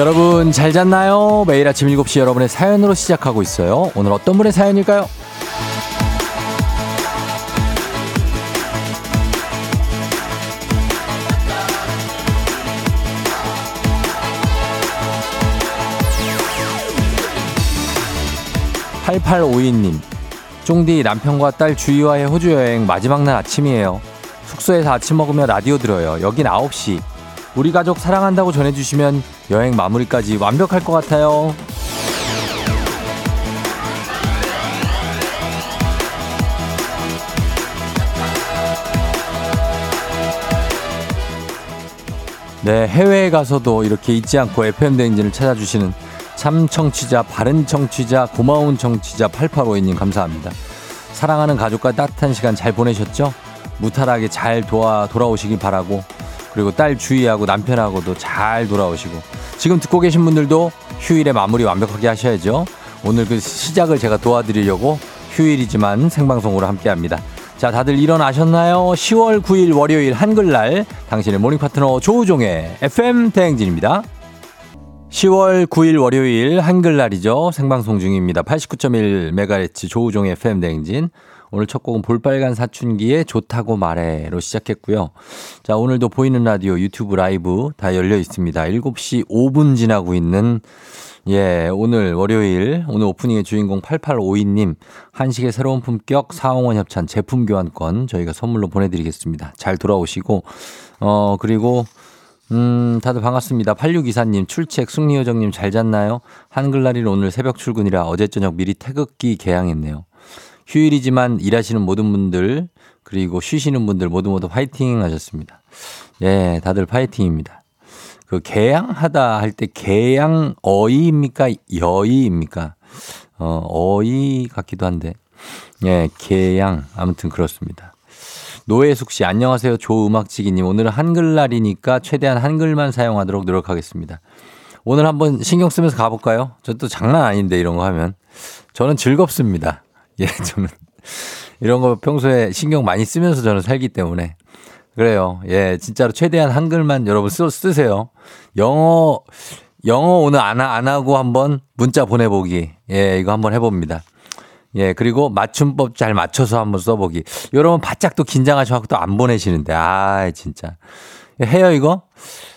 여러분 잘 잤나요? 매일 아침 7시 여러분의 사연으로 시작하고 있어요. 오늘 어떤 분의 사연일까요? 8852님, 쫑디 남편과 딸 주희와의 호주 여행 마지막 날 아침이에요. 숙소에서 아침 먹으며 라디오 들어요. 여긴 9시. 우리 가족 사랑한다고 전해주시면 여행 마무리까지 완벽할 것 같아요. 네, 해외에 가서도 이렇게 잊지 않고 FM 대행진을 찾아주시는 참 청취자, 바른 청취자, 고마운 청취자 8852님 감사합니다. 사랑하는 가족과 따뜻한 시간 잘 보내셨죠? 무탈하게 잘 도와, 돌아오시길 바라고 그리고 딸 주희하고 남편하고도 잘 돌아오시고 지금 듣고 계신 분들도 휴일의 마무리 완벽하게 하셔야죠. 오늘 그 시작을 제가 도와드리려고 휴일이지만 생방송으로 함께 합니다. 자, 다들 일어나셨나요? 10월 9일 월요일 한글날 당신의 morning 파트너 조우종의 FM 대행진입니다. 10월 9일 월요일 한글날이죠. 생방송 중입니다. 89.1MHz 조우종의 FM 대행진. 오늘 첫 곡은 볼빨간 사춘기의 좋다고 말해로 시작했고요. 자, 오늘도 보이는 라디오 유튜브 라이브 다 열려 있습니다. 7시 5분 지나고 있는 예, 오늘 월요일 오늘 오프닝의 주인공 8852님 한식의 새로운 품격 사홍원 협찬 제품 교환권 저희가 선물로 보내드리겠습니다. 잘 돌아오시고 어 그리고 음, 다들 반갑습니다. 8624님, 출첵, 승리요정님 잘 잤나요? 한글날이 오늘 새벽 출근이라 어제 저녁 미리 태극기 개양했네요. 휴일이지만 일하시는 모든 분들 그리고 쉬시는 분들 모두 모두 파이팅 하셨습니다. 예, 다들 파이팅입니다. 그 개양하다 할 때 개양 어이입니까? 여이입니까? 어, 어이 같기도 한데. 예, 개양 아무튼 그렇습니다. 노예숙 씨 안녕하세요. 조음악지기 님 오늘은 한글날이니까 최대한 한글만 사용하도록 노력하겠습니다. 오늘 한번 신경 쓰면서 가볼까요? 저 또 장난 아닌데 이런 거 하면 저는 즐겁습니다. 예, 저는 이런 거 평소에 신경 많이 쓰면서 저는 살기 때문에 그래요. 예, 진짜로 최대한 한글만 여러분 쓰, 쓰세요. 영어 영어 오늘 안, 안 하고 한번 문자 보내보기. 예, 이거 한번 해봅니다. 예, 그리고 맞춤법 잘 맞춰서 한번 써보기. 여러분 바짝 또 긴장하셔갖고 또안 보내시는데. 아, 진짜. 해요, 이거?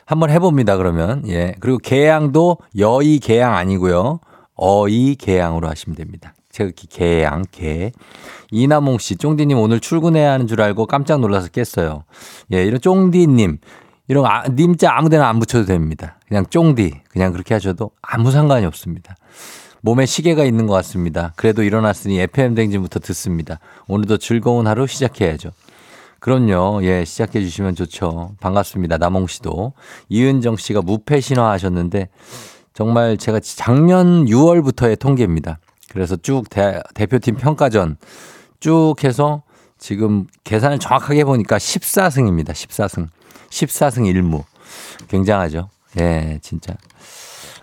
한번 해봅니다, 그러면. 예. 그리고 개양도 여의 개양 아니고요. 어이 개양으로 하시면 됩니다. 제가 개양, 개. 이나몽 씨, 쫑디님 오늘 출근해야 하는 줄 알고 깜짝 놀라서 깼어요. 예, 이런 쫑디님. 이런 아, 님자 아무 데나 안 붙여도 됩니다. 그냥 쫑디. 그냥 그렇게 하셔도 아무 상관이 없습니다. 몸에 시계가 있는 것 같습니다. 그래도 일어났으니 FM 댕진부터 듣습니다. 오늘도 즐거운 하루 시작해야죠. 그럼요. 예, 시작해 주시면 좋죠. 반갑습니다. 남홍 씨도. 이은정 씨가 무패 신화 하셨는데 정말 제가 작년 6월부터의 통계입니다. 그래서 쭉 대, 대표팀 평가전 쭉 해서 지금 계산을 정확하게 해보니까 14승입니다. 14승. 14승 1무. 굉장하죠. 예, 진짜.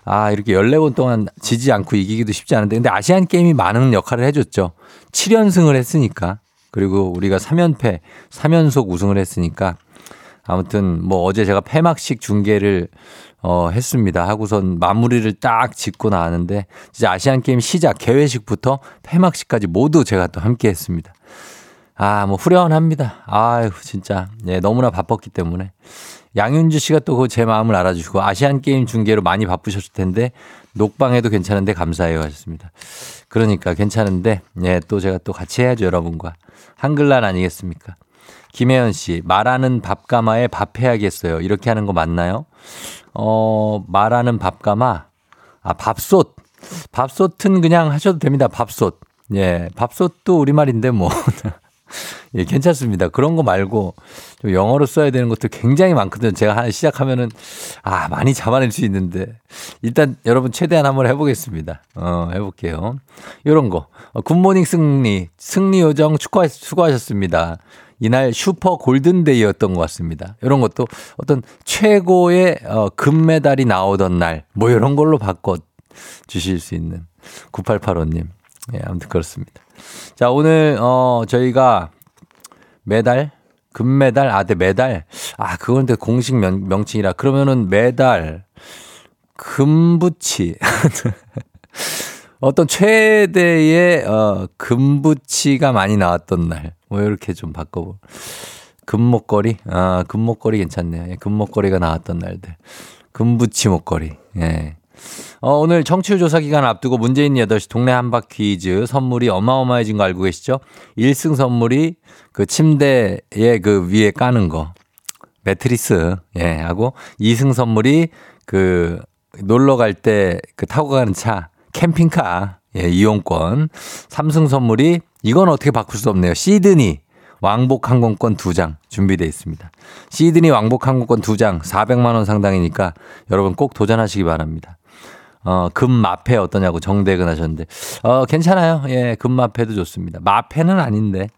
아, 이렇게 14번 동안 지지 않고 이기기도 쉽지 않은데, 근데 아시안 게임이 많은 역할을 해줬죠. 7연승을 했으니까. 그리고 우리가 3연패, 3연속 우승을 했으니까. 아무튼 뭐 어제 제가 폐막식 중계를 어, 했습니다. 하고선 마무리를 딱 짓고 나왔는데, 진짜 아시안 게임 시작, 개회식부터 폐막식까지 모두 제가 또 함께 했습니다. 아, 뭐 후련합니다. 아유, 진짜. 예, 너무나 바빴기 때문에. 양윤주 씨가 또그제 마음을 알아주시고 아시안 게임 중계로 많이 바쁘셨을 텐데 녹방해도 괜찮은데 감사해요 하셨습니다. 그러니까 괜찮은데 예, 또 제가 또 같이 해야죠 여러분과 한글날 아니겠습니까? 김혜연 씨 말하는 밥가마에 밥 해야겠어요. 이렇게 하는 거 맞나요? 어 말하는 밥가마 아 밥솥 밥솥은 그냥 하셔도 됩니다. 밥솥 예 밥솥도 우리말인데 뭐 예, 괜찮습니다. 그런 거 말고 좀 영어로 써야 되는 것도 굉장히 많거든요. 제가 하나 시작하면은 아, 많이 잡아낼 수 있는데 일단 여러분 최대한 한번 해보겠습니다. 어, 해볼게요. 요런 거. 어, good morning 승리. 승리 요정 축하, 수고하셨습니다. 이날 super golden day였던 것 같습니다. 이런 것도 어떤 최고의 어, 금메달이 나오던 날, 뭐 이런 걸로 바꿔 주실 수 있는 9885님. 예, 아무튼 그렇습니다. 자, 오늘, 어, 저희가 메달? 금메달? 아, 네, 메달? 아, 그건 데 공식 명, 명칭이라. 그러면은 메달, 금부치. 어떤 최대의, 어, 금부치가 많이 나왔던 날. 뭐, 이렇게 좀 바꿔보. 금목걸이? 아, 금목걸이 괜찮네요. 예, 금목걸이가 나왔던 날들. 금부치 목걸이. 예. 어, 오늘 청취율 조사 기간 앞두고 문재인 8시 동네 한바 퀴즈 선물이 어마어마해진 거 알고 계시죠? 1승 선물이 그 침대에 그 위에 까는 거. 매트리스. 예, 하고 2승 선물이 그 놀러 갈 때 그 타고 가는 차. 캠핑카. 예, 이용권. 3승 선물이 이건 어떻게 바꿀 수 없네요. 시드니. 왕복 항공권 2장 준비되어 있습니다. 시드니 왕복 항공권 2장 400만 원 상당이니까 여러분 꼭 도전하시기 바랍니다. 어, 금마패 어떠냐고 정대근 하셨는데, 어, 괜찮아요. 예, 금마패도 좋습니다. 마패는 아닌데.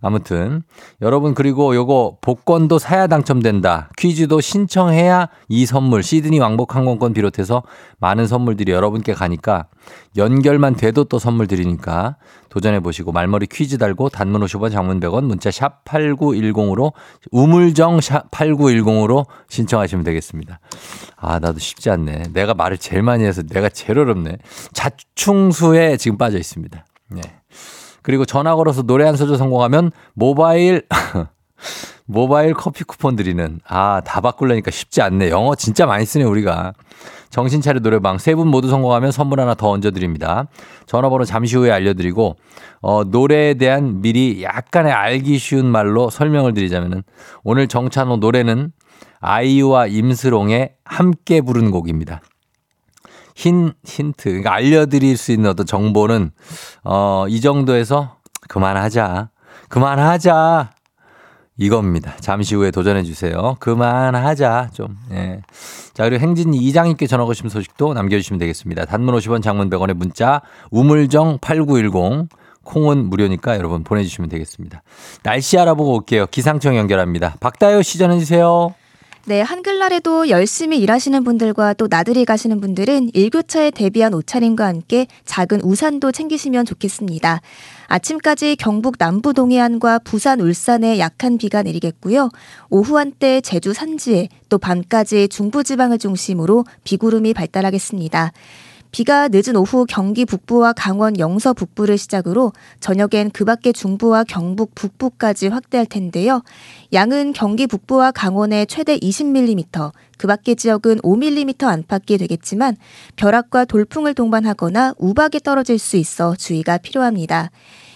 아무튼 여러분 그리고 요거 복권도 사야 당첨된다. 퀴즈도 신청해야 이 선물 시드니 왕복 항공권 비롯해서 많은 선물들이 여러분께 가니까 연결만 돼도 또 선물 드리니까 도전해 보시고 말머리 퀴즈 달고 단문 50원 장문 100원 문자 샵 8910으로 우물정 샵 8910으로 신청하시면 되겠습니다. 아, 나도 쉽지 않네. 내가 말을 제일 많이 해서 내가 제일 어렵네. 자충수에 지금 빠져 있습니다. 네. 그리고 전화 걸어서 노래 한 소절 성공하면 모바일 모바일 커피 쿠폰 드리는. 아 다 바꾸려니까 쉽지 않네. 영어 진짜 많이 쓰네 우리가. 정신 차려 노래방. 세 분 모두 성공하면 선물 하나 더 얹어 드립니다. 전화번호 잠시 후에 알려드리고 어 노래에 대한 미리 약간의 알기 쉬운 말로 설명을 드리자면은 오늘 정찬호 노래는 아이유와 임스롱의 함께 부른 곡입니다. 힌, 힌트. 그러니까 알려드릴 수 있는 어떤 정보는, 어, 이 정도에서 그만하자. 그만하자. 이겁니다. 잠시 후에 도전해 주세요. 그만하자. 좀, 예. 자, 그리고 행진이 이장님께 전화 거신 소식도 남겨주시면 되겠습니다. 단문 50원 장문 100원의 문자, 우물정 8910. 콩은 무료니까 여러분 보내주시면 되겠습니다. 날씨 알아보고 올게요. 기상청 연결합니다. 박다요 시 전해 주세요. 네, 한글날에도 열심히 일하시는 분들과 또 나들이 가시는 분들은 일교차에 대비한 옷차림과 함께 작은 우산도 챙기시면 좋겠습니다. 아침까지 경북 남부 동해안과 부산, 울산에 약한 비가 내리겠고요. 오후 한때 제주 산지에 또 밤까지 중부지방을 중심으로 비구름이 발달하겠습니다. 비가 늦은 오후 경기 북부와 강원 영서 북부를 시작으로 저녁엔 그 밖의 중부와 경북 북부까지 확대할 텐데요. 양은 경기 북부와 강원에 최대 20mm, 그 밖의 지역은 5mm 안팎이 되겠지만 벼락과 돌풍을 동반하거나 우박이 떨어질 수 있어 주의가 필요합니다.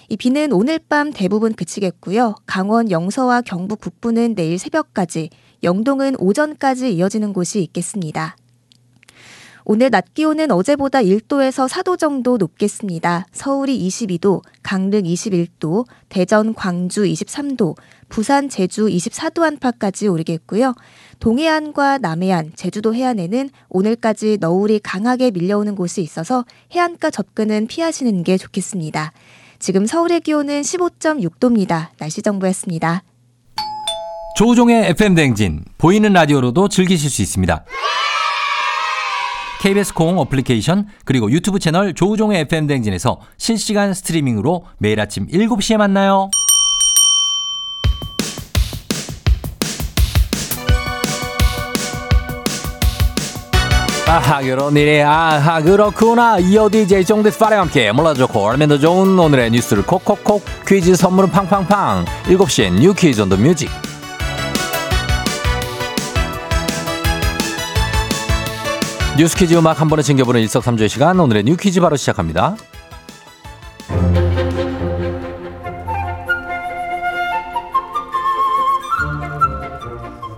이 비는 오늘 밤 대부분 그치겠고요. 강원 영서와 경북 북부는 내일 새벽까지, 영동은 오전까지 이어지는 곳이 있겠습니다. 오늘 낮 기온은 어제보다 1도에서 4도 정도 높겠습니다. 서울이 22도, 강릉 21도, 대전, 광주 23도, 부산, 제주 24도 안팎까지 오르겠고요. 동해안과 남해안, 제주도 해안에는 오늘까지 너울이 강하게 밀려오는 곳이 있어서 해안가 접근은 피하시는 게 좋겠습니다. 지금 서울의 기온은 15.6도입니다. 날씨 정보였습니다. 조우종의 FM 댕진 보이는 라디오로도 즐기실 수 있습니다. KBS 콩 어플리케이션 그리고 유튜브 채널 조우종의 FM 댕진에서 실시간 스트리밍으로 매일 아침 7시에 만나요. 아하 그런 일이 아하 그렇구나. 이어 DJ 정대스 파레와 함께 몰라주고 얼면 더 좋은 오늘의 뉴스를 콕콕콕 퀴즈 선물은 팡팡팡. 7시엔 뉴 퀴즈 온 더 뮤직 뉴스 퀴즈 음악 한 번에 챙겨보는 일석삼조의 시간 오늘의 뉴 퀴즈 바로 시작합니다.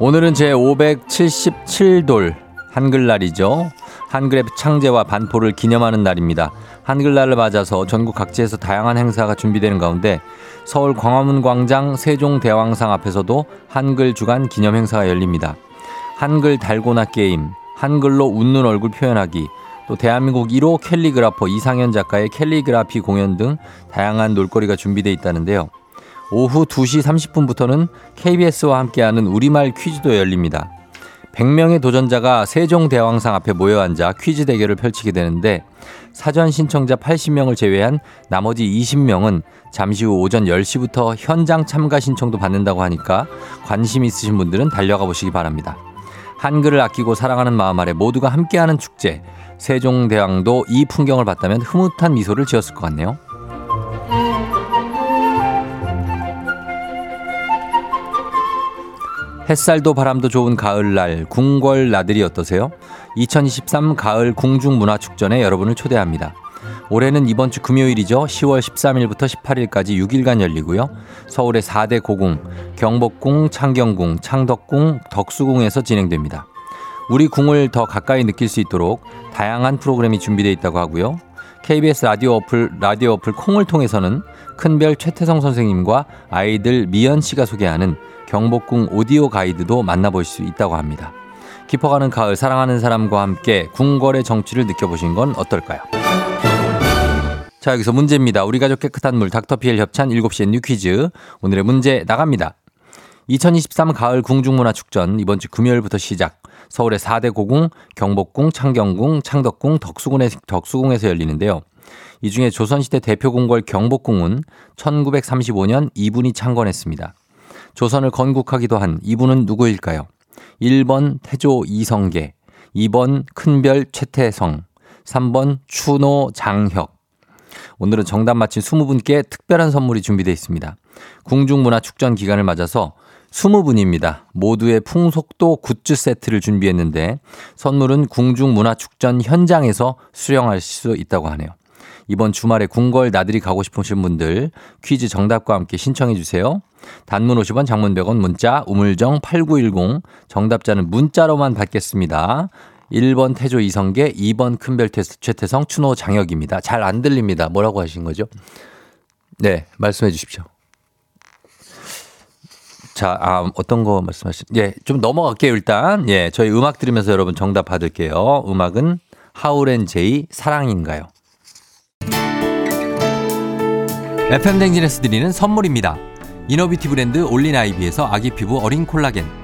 오늘은 제 577돌 한글날이죠. 한글의 창제와 반포를 기념하는 날입니다. 한글날을 맞아서 전국 각지에서 다양한 행사가 준비되는 가운데 서울 광화문 광장 세종대왕상 앞에서도 한글 주간 기념 행사가 열립니다. 한글 달고나 게임, 한글로 웃는 얼굴 표현하기, 또 대한민국 1호 캘리그라퍼 이상현 작가의 캘리그라피 공연 등 다양한 놀거리가 준비되어 있다는데요. 오후 2시 30분부터는 KBS와 함께하는 우리말 퀴즈도 열립니다. 100명의 도전자가 세종대왕상 앞에 모여 앉아 퀴즈 대결을 펼치게 되는데 사전 신청자 80명을 제외한 나머지 20명은 잠시 후 오전 10시부터 현장 참가 신청도 받는다고 하니까 관심 있으신 분들은 달려가 보시기 바랍니다. 한글을 아끼고 사랑하는 마음 아래 모두가 함께하는 축제. 세종대왕도 이 풍경을 봤다면 흐뭇한 미소를 지었을 것 같네요. 햇살도 바람도 좋은 가을날 궁궐 나들이 어떠세요? 2023 가을 궁중문화축전에 여러분을 초대합니다. 올해는 이번 주 금요일이죠. 10월 13일부터 18일까지 6일간 열리고요. 서울의 4대 고궁, 경복궁, 창경궁, 창덕궁, 덕수궁에서 진행됩니다. 우리 궁을 더 가까이 느낄 수 있도록 다양한 프로그램이 준비되어 있다고 하고요. KBS 라디오 어플, 라디오 어플 콩을 통해서는 큰별 최태성 선생님과 아이들 미연 씨가 소개하는 경복궁 오디오 가이드도 만나볼 수 있다고 합니다. 깊어가는 가을 사랑하는 사람과 함께 궁궐의 정취를 느껴보시는 건 어떨까요? 자, 여기서 문제입니다. 우리 가족 깨끗한 물 닥터피엘 협찬 7시엔 new quiz. 오늘의 문제 나갑니다. 2023 가을 궁중문화축전 이번 주 금요일부터 시작. 서울의 4대 고궁, 경복궁, 창경궁, 창덕궁, 덕수궁에, 덕수궁에서 열리는데요. 이 중에 조선시대 대표 궁궐 경복궁은 1935년 이분이 창건했습니다. 조선을 건국하기도 한 이분은 누구일까요? 1번 태조 이성계, 2번 큰별 최태성, 3번 추노 장혁. 오늘은 정답 맞힌 20분께 특별한 선물이 준비되어 있습니다. 궁중문화축전 기간을 맞아서 20분입니다. 모두의 풍속도 굿즈 세트를 준비했는데 선물은 궁중문화축전 현장에서 수령할 수 있다고 하네요. 이번 주말에 궁궐 나들이 가고 싶으신 분들 퀴즈 정답과 함께 신청해 주세요. 단문 50원 장문 100원 문자 우물정 8910 정답자는 문자로만 받겠습니다. 1번 태조 이성계, 2번 큰별 최태성, 추노 장혁입니다. 잘 안 들립니다. 뭐라고 하신 거죠? 네, 말씀해 주십시오. 자, 아, 어떤 거 말씀하신, 예, 좀 넘어갈게요, 일단. 예, 저희 음악 들으면서 여러분 정답 받을게요. 음악은 하울앤 제이 사랑인가요? FM 대행진에서 드리는 선물입니다. 이너비티 브랜드 올린 아이비에서 아기 피부 어린 콜라겐.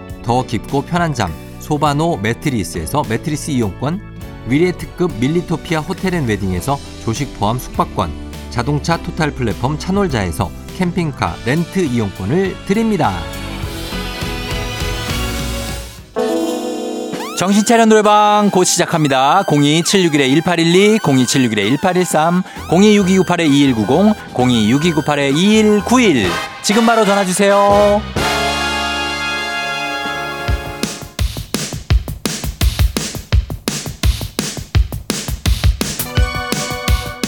더 깊고 편한 잠 소바노 매트리스에서 매트리스 이용권 위례 특급 밀리토피아 호텔앤웨딩에서 조식 포함 숙박권 자동차 토탈 플랫폼 차놀자에서 캠핑카 렌트 이용권을 드립니다. 정신차려 노래방 곧 시작합니다. 02761-1812, 02761-1813, 026298-2190, 026298-2191. 지금 바로 전화주세요.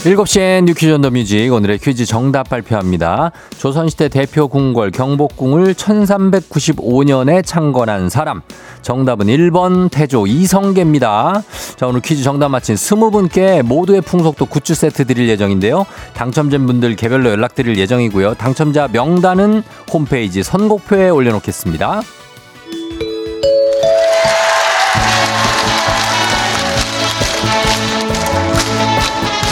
7시엔 You Quiz on the Music 오늘의 퀴즈 정답 발표합니다. 조선시대 대표 궁궐 경복궁을 1395년에 창건한 사람. 정답은 1번 태조 이성계입니다. 자, 오늘 퀴즈 정답 맞힌 20분께 모두의 풍속도 굿즈 세트 드릴 예정인데요. 당첨된 분들 개별로 연락드릴 예정이고요. 당첨자 명단은 홈페이지 선곡표에 올려놓겠습니다.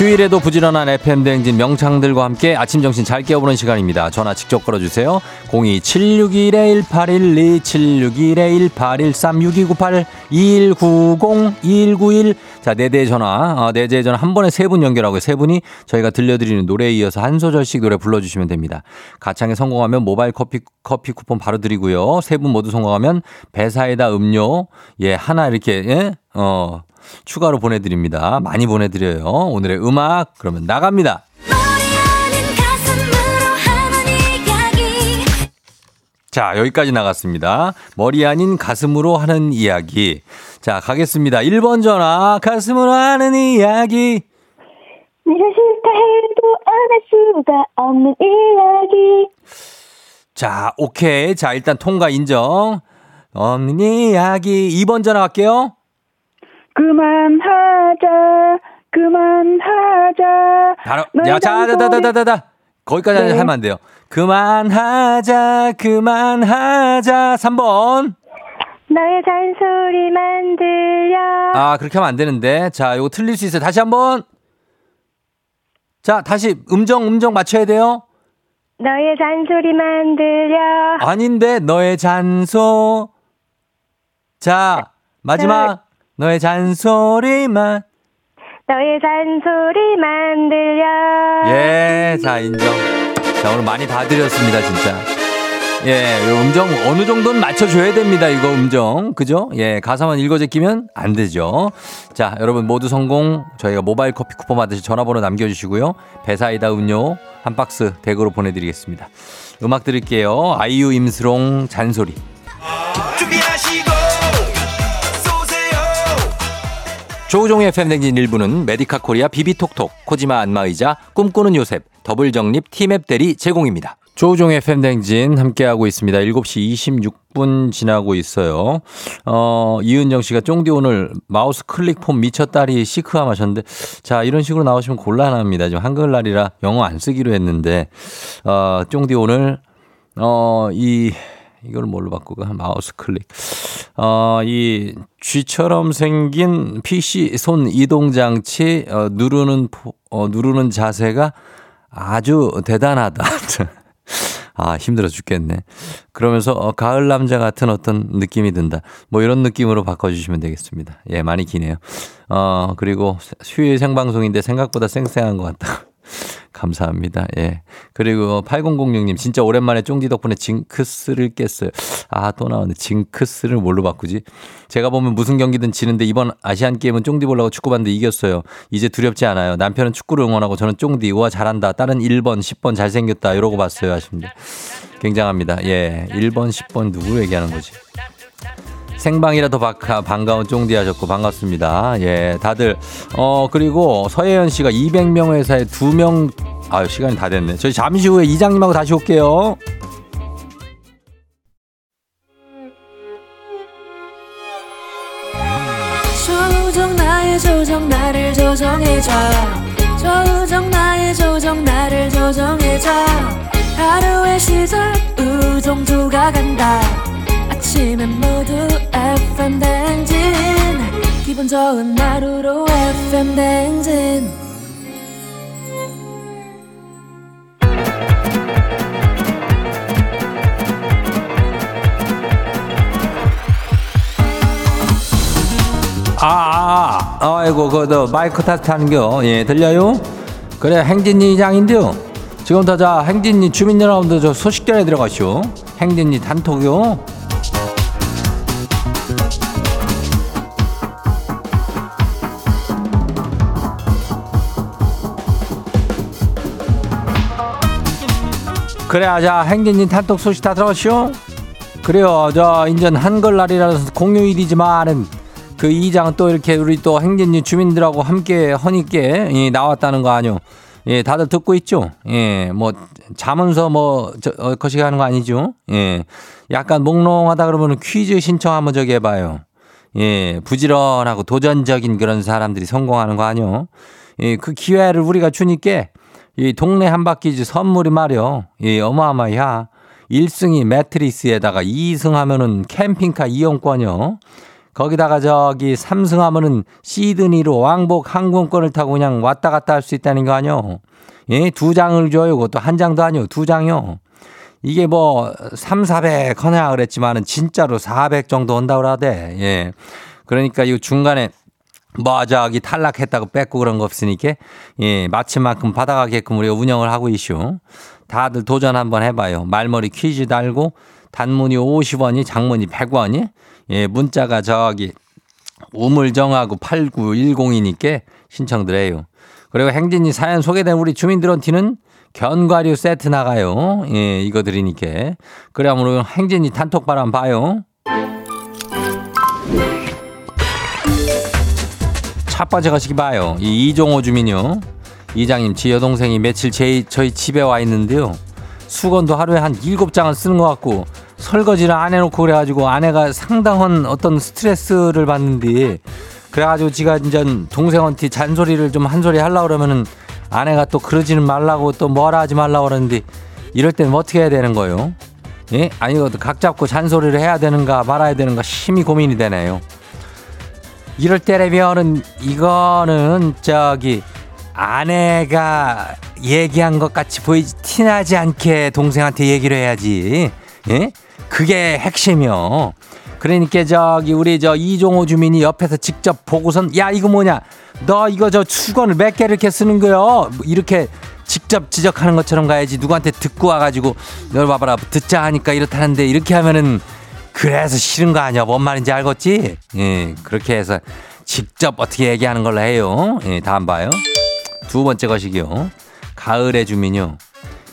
휴일에도 부지런한 FM대행진 명창들과 함께 아침 정신 잘 깨워보는 시간입니다. 전화 직접 걸어주세요. 02-761-1812, 761-1813, 6298, 2190, 2191. 자, 네 대의 전화, 어, 네 대의 전화 한 번에 세 분 연결하고 세 분이 저희가 들려드리는 노래에 이어서 한 소절씩 노래 불러주시면 됩니다. 가창에 성공하면 모바일 커피, 커피 쿠폰 바로 드리고요. 세 분 모두 성공하면 배사에다 음료, 예, 하나 이렇게, 예, 어, 추가로 보내드립니다. 많이 보내드려요. 오늘의 음악 그러면 나갑니다. 자, 여기까지 나갔습니다. 머리 아닌 가슴으로 하는 이야기. 자, 가겠습니다. 1번 전화, 가슴으로 하는 이야기. 내가 싫다 해도 안할 수가 없는 이야기. 자, 오케이. 자, 일단 통과 인정. 없는 이야기. 2번 전화 갈게요. 그만하자, 그만하자. 바로, 너의 야, 자, 다, 다, 다, 다, 다, 다. 거기까지 네. 하면 안 돼요. 그만하자, 그만하자. 3번. 너의 잔소리만 들려. 아, 그렇게 하면 안 되는데. 자, 요거 틀릴 수 있어요. 다시 한 번. 자, 다시 음정, 음정 맞춰야 돼요. 너의 잔소리만 들려. 아닌데, 너의 잔소. 자, 마지막. 너의 잔소리만. 너의 잔소리만 들려. 예, 자, 인정. 자, 오늘 많이 봐드렸습니다, 진짜. 예, 요 음정 어느 정도는 맞춰줘야 됩니다, 이거 음정. 그죠? 예, 가사만 읽어 제끼면 안 되죠. 자, 여러분 모두 성공. 저희가 모바일 커피 쿠폰 받으실 전화번호 남겨주시고요. 배사이다 음료 한 박스 댁으로 보내드리겠습니다. 음악 드릴게요. 아이유 임슬옹 잔소리. 조우종의 FM대행진 일부는 메디카 코리아 비비톡톡, 코지마 안마의자, 꿈꾸는 요셉, 더블정립 티맵 대리 제공입니다. 조우종의 FM대행진 함께하고 있습니다. 7시 26분 지나고 있어요. 어, 이은정 씨가 쫑디 오늘 마우스 클릭 폼 미쳤다리 시크함 하셨는데, 자, 이런 식으로 나오시면 곤란합니다. 지금 한글날이라 영어 안 쓰기로 했는데, 어, 쫑디 오늘, 어, 이, 이걸 뭘로 바꿀까? 마우스 클릭. 어, 이 쥐처럼 생긴 PC 손 이동 장치 어, 누르는 포- 어, 누르는 자세가 아주 대단하다. 아, 힘들어 죽겠네. 그러면서 어, 가을 남자 같은 어떤 느낌이 든다. 뭐 이런 느낌으로 바꿔주시면 되겠습니다. 예, 많이 기네요. 어, 그리고 휴일 생방송인데 생각보다 쌩쌩한 것 같다. 감사합니다. 예. 그리고 8006님, 진짜 오랜만에 쫑디 덕분에 징크스를 깼어요. 아, 또 나오네. 징크스를 뭘로 바꾸지? 제가 보면 무슨 경기든 지는데 이번 아시안 게임은 쫑디 보려고 축구 봤는데 이겼어요. 이제 두렵지 않아요. 남편은 축구를 응원하고 저는 쫑디, 우와, 잘한다. 다른 1번, 10번 잘생겼다. 이러고 봤어요. 하십니다. 굉장합니다. 예. 1번, 10번 누구 얘기하는 거지? 생방이라도 바, 반가운 쫑디 하셨고 반갑습니다. 예, 다들 어 그리고 서예현 씨가 200명 회사에 2명 아유 시간이 다 됐네. 저희 잠시 후에 이장님하고 다시 올게요. 조정 나의 조정 나를 조정해줘 조정 나의 조정 나를 조정해줘 하루의 시절 우정조가 간다 아침엔 모두 FM 댕진 기분 좋은 하루로 FM 댕진 아, 아 아이고 그 너 마이크 탓하는겨. 예, 들려요? 그래 행진이 이장인데요. 지금부터 자 행진이 주민 여러분들 저 소식 전해 들어가시오. 행진이 단톡요. 그래, 자, 행진님 단톡 소식 다 들었쇼? 그래요, 저, 인전 한글날이라서 공휴일이지만은, 그 이장 또 이렇게 우리 또 행진리 주민들하고 함께 허니께 예, 나왔다는 거 아니요? 예, 다들 듣고 있죠? 예, 뭐, 자면서 뭐, 저, 어, 거시기 하는 거 아니죠? 예, 약간 몽롱하다 그러면 퀴즈 신청 한번 저기 해봐요. 예, 부지런하고 도전적인 그런 사람들이 성공하는 거 아니요? 예, 그 기회를 우리가 주니까 이 동네 한바퀴즈 선물이 말이요. 예, 어마어마야. 1승이 매트리스에다가 2승 하면은 캠핑카 이용권이요. 거기다가 저기 삼승하면은 시드니로 왕복 항공권을 타고 그냥 왔다 갔다 할 수 있다는 거 아니요? 예, 두 장을 줘요. 그것도 한 장도 아니요. 두 장요. 이게 뭐 3, 400 하냐 그랬지만은 진짜로 400 정도 온다고 그러대. 예. 그러니까 이 중간에 뭐 저기 탈락했다고 뺏고 그런 거 없으니까 예, 마침만큼 받아가게끔 우리가 운영을 하고 있슈. 다들 도전 한번 해봐요. 말머리 퀴즈 달고 단문이 50원이 장문이 100원이 예, 문자가 저기 우물정하고 8910이니까 신청들 해요. 그리고 행진이 사연 소개된 우리 주민들한테는 견과류 세트 나가요. 예, 이거 드리니까. 그래, 오늘 행진이 단톡바람 봐요. 첫 번째 가시기 봐요. 이 이종호 주민요. 이장님, 지 여동생이 며칠 제, 저희 집에 와 있는데요. 수건도 하루에 한 일곱 장을 쓰는 것 같고 설거지를 안 해놓고 그래가지고 아내가 상당한 어떤 스트레스를 받는데 그래가지고 지가 이제 동생한테 잔소리를 좀 한 소리 하려고 그러면은 아내가 또 그러지는 말라고 또 뭐라 하지 말라고 그러는데 이럴 때는 어떻게 해야 되는 거예요? 예? 아니, 각 잡고 잔소리를 해야 되는가 말아야 되는가 심히 고민이 되네요. 이럴 때라면은 이거는 저기 아내가 얘기한 것 같이 보이지 티나지 않게 동생한테 얘기를 해야지. 예? 그게 핵심이요. 그러니까 저기 우리 저 이종호 주민이 옆에서 직접 보고선 야 이거 뭐냐 너 이거 저 수건을 몇개 이렇게 쓰는 거요 이렇게 직접 지적하는 것처럼 가야지 누구한테 듣고 와가지고 널 봐봐라 듣자 하니까 이렇다는데 이렇게 하면은 그래서 싫은 거 아니야? 뭔 말인지 알겠지? 예 그렇게 해서 직접 어떻게 얘기하는 걸로 해요. 예 다음 봐요. 두 번째 것이기요. 가을의 주민요.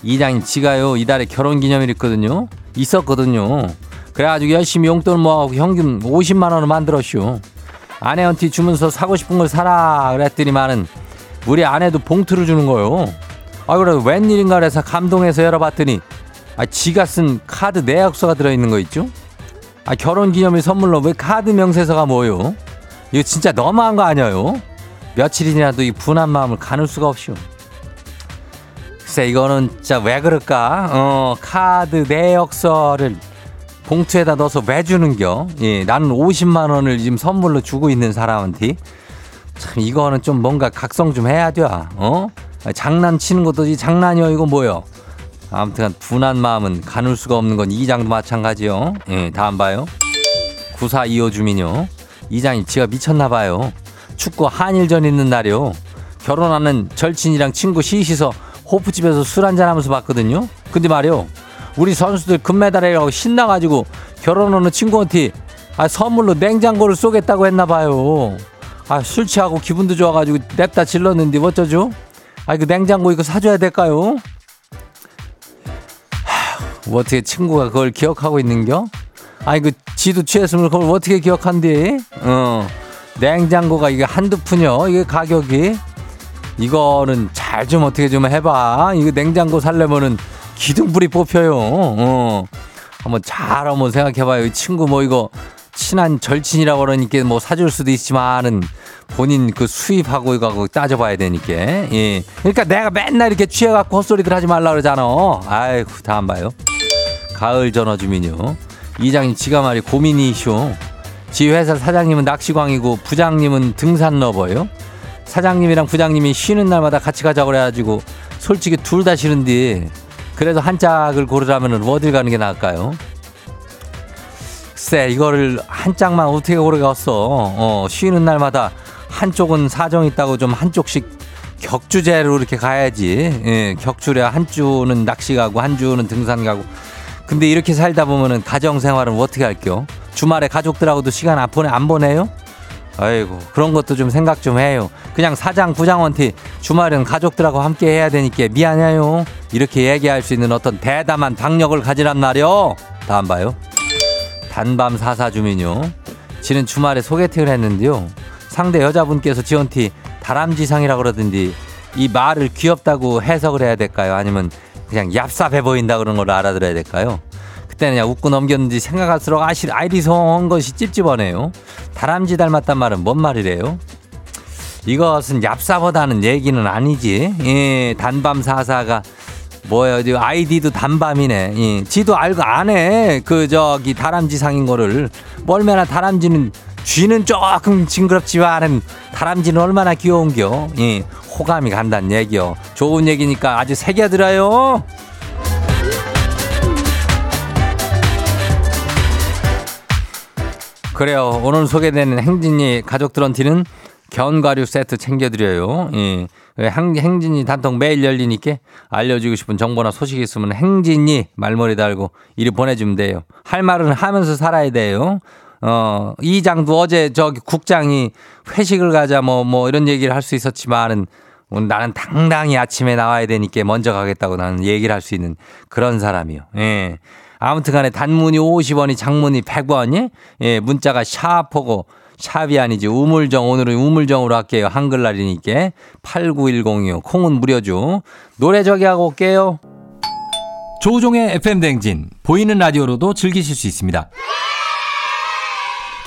이장님 지가요. 이달에 결혼 기념일 있거든요. 있었거든요. 그래가지고 열심히 용돈 모아고 현금 50만 원을 만들었쇼. 아내한테 주면서 사고 싶은 걸 사라 그랬더니만은 우리 아내도 봉투를 주는 거요. 아 그래도 웬일인가 그래서 감동해서 열어봤더니 아 지가 쓴 카드 내역서가 들어있는 거 있죠? 아 결혼 기념일 선물로 왜 카드 명세서가 뭐요? 이거 진짜 너무한 거 아니에요? 며칠이라도 이 분한 마음을 가눌 수가 없쇼. 글쎄 이거는 진짜 왜 그럴까? 어 카드 내역서를 봉투에다 넣어서 왜 주는겨? 예, 나는 50만 원을 지금 선물로 주고 있는 사람한테 참 이거는 좀 뭔가 각성 좀 해야 돼. 어? 장난치는 것도 이 장난이요 이거 뭐요? 아무튼 분한 마음은 가눌 수가 없는 건 이장도 마찬가지요. 예, 다음 봐요. 9425 주민요. 이장이 지가 미쳤나 봐요. 축구 한일전 있는 날이요. 결혼하는 절친이랑 친구 셋이서 호프집에서 술 한잔 하면서 봤거든요. 근데 말이요. 우리 선수들 금메달이라고 신나가지고 결혼하는 친구한테 아, 선물로 냉장고를 쏘겠다고 했나 봐요. 아, 술 취하고 기분도 좋아가지고 냅다 질렀는데 어쩌죠? 아, 이거 냉장고 이거 사줘야 될까요? 어떻게 친구가 그걸 기억하고 있는겨? 아, 이거 지도 취했으면 그걸 어떻게 기억한디? 어, 냉장고가 이게 한두 푼이요. 이게 가격이. 이거는 잘 좀 어떻게 좀 해봐. 이거 냉장고 살려면은 기둥불이 뽑혀요. 어. 한번 잘 한번 생각해봐요. 이 친구 뭐 이거 친한 절친이라고 그러니까 뭐 사줄 수도 있지만은 본인 그 수입하고 이거 따져봐야 되니까. 예. 그러니까 내가 맨날 이렇게 취해갖고 헛소리들 하지 말라 그러잖아. 아이고, 다음 봐요. 가을 전화 주민요. 이장님 지가 말이 고민이쇼. 지 회사 사장님은 낚시광이고 부장님은 등산 러버요. 사장님이랑 부장님이 쉬는 날마다 같이 가자고 그래가지고 솔직히 둘 다 싫은데 그래도 한 짝을 고르라면 어딜 가는 게 나을까요? 글쎄 이거를 한 짝만 어떻게 고르겠어 어, 쉬는 날마다 한쪽은 사정 있다고 좀 한쪽씩 격주제로 이렇게 가야지 예, 격주래 한 주는 낚시 가고 한 주는 등산 가고 근데 이렇게 살다 보면은 가정 생활은 어떻게 할게요? 주말에 가족들하고도 시간 안 보내 안 보내요? 아이고 그런 것도 좀 생각 좀 해요. 그냥 사장 부장한테 주말은 가족들하고 함께 해야 되니까 미안해요. 이렇게 얘기할 수 있는 어떤 대담한 박력을 가지란 말이요. 다음 봐요. 단밤 사사 주민요. 지는 주말에 소개팅을 했는데요. 상대 여자분께서 지원티 다람쥐상이라고 그러던데 이 말을 귀엽다고 해석을 해야 될까요? 아니면 그냥 얍삽해 보인다 그런 걸 알아들어야 될까요? 그때는 그냥 웃고 넘겼는지 생각할수록 아실 아이리성한 것이 찝찝하네요. 다람쥐 닮았단 말은 뭔 말이래요? 이것은 얍사보다는 얘기는 아니지. 예, 단밤 사사가 뭐야, 아이디도 단밤이네. 예, 지도 알고 안 해. 그 저기 다람쥐 상인 거를. 멀매나 다람쥐는 쥐는 조금 징그럽지만은 다람쥐는 얼마나 귀여운겨. 예, 호감이 간다는 얘기요. 좋은 얘기니까 아주 새겨들어요. 그래요. 오늘 소개되는 행진이 가족들한테는 견과류 세트 챙겨드려요. 예. 행, 행진이 단통 매일 열리니까 알려주고 싶은 정보나 소식 있으면 행진이 말머리 달고 이리 보내주면 돼요. 할 말은 하면서 살아야 돼요. 어, 이 장도 어제 저기 국장이 회식을 가자 뭐, 뭐 이런 얘기를 할 수 있었지만은 오늘 나는 당당히 아침에 나와야 되니까 먼저 가겠다고 나는 얘기를 할 수 있는 그런 사람이요. 예. 아무튼 간에 단문이 50원이 장문이 100원이 예, 문자가 샤프고 샵이 아니지 우물정 오늘은 우물정으로 할게요. 한글날이니까 89106 콩은 무료죠. 노래 저기 하고 올게요. 조종의 FM 댕진 보이는 라디오로도 즐기실 수 있습니다.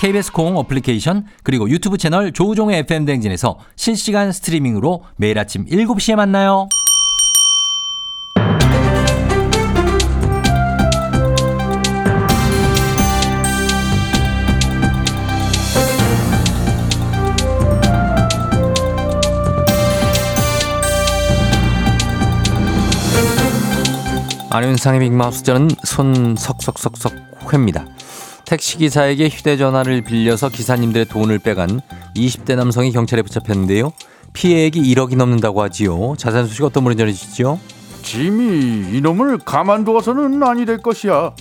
KBS 콩 어플리케이션 그리고 유튜브 채널 조우종의 FM 댕진에서 실시간 스트리밍으로 매일 아침 7시에 만나요. 안윤상의 빅마우스 저는 손석석석석 회입니다. 택시기사에게 휴대전화를 빌려서 기사님들의 돈을 빼간 20대 남성이 경찰에 붙잡혔는데요. 피해액이 1억이 넘는다고 하지요. 자세한 소식 어떤 분이 전해주시죠? 짐이 이놈을 가만두어서는 아니 될 것이야.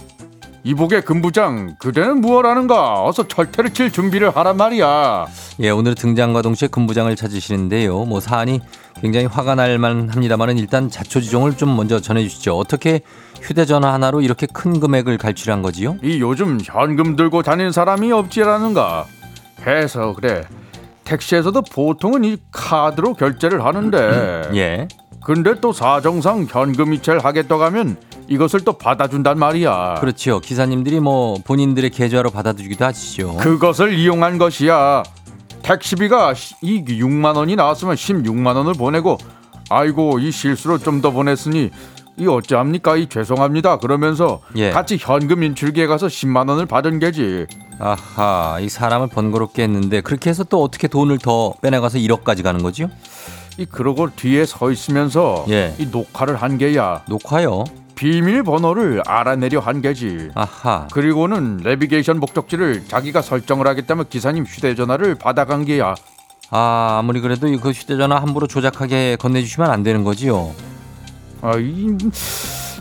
이복의 금부장, 그대는 무엇하는가? 어서 철퇴를 칠 준비를 하란 말이야. 예, 오늘 등장과 동시에 금부장을 찾으시는데요. 뭐 사안이 굉장히 화가 날 만 합니다만은 일단 자초지종을 좀 먼저 전해주시죠. 어떻게 휴대전화 하나로 이렇게 큰 금액을 갈취한 거지요? 이 요즘 현금 들고 다니는 사람이 없지라는가? 해서 그래. 택시에서도 보통은 이 카드로 결제를 하는데. 예. 근데 또 사정상 현금 이체를 하겠다고 하면 이것을 또 받아준단 말이야. 그렇죠. 기사님들이 뭐 본인들의 계좌로 받아주기도 하시죠. 그것을 이용한 것이야. 택시비가 시- 이 6만 원이 나왔으면 16만 원을 보내고 아이고 이 실수로 좀 더 보냈으니 이 어찌합니까 이 죄송합니다 그러면서 예. 같이 현금 인출기에 가서 10만 원을 받은 게지 아하, 이 사람을 번거롭게 했는데 그렇게 해서 또 어떻게 돈을 더 빼내가서 1억까지 가는 거지요? 이 그러고 뒤에 서 있으면서 예. 이 녹화를 한 게야 녹화요. 비밀번호를 알아내려 한 게지 아하. 그리고는 내비게이션 목적지를 자기가 설정을 하겠다면 기사님 휴대전화를 받아간 게야 아, 아무리 그래도 이그 휴대전화 함부로 조작하게 건네주시면 안 되는 거지요. 아, 이,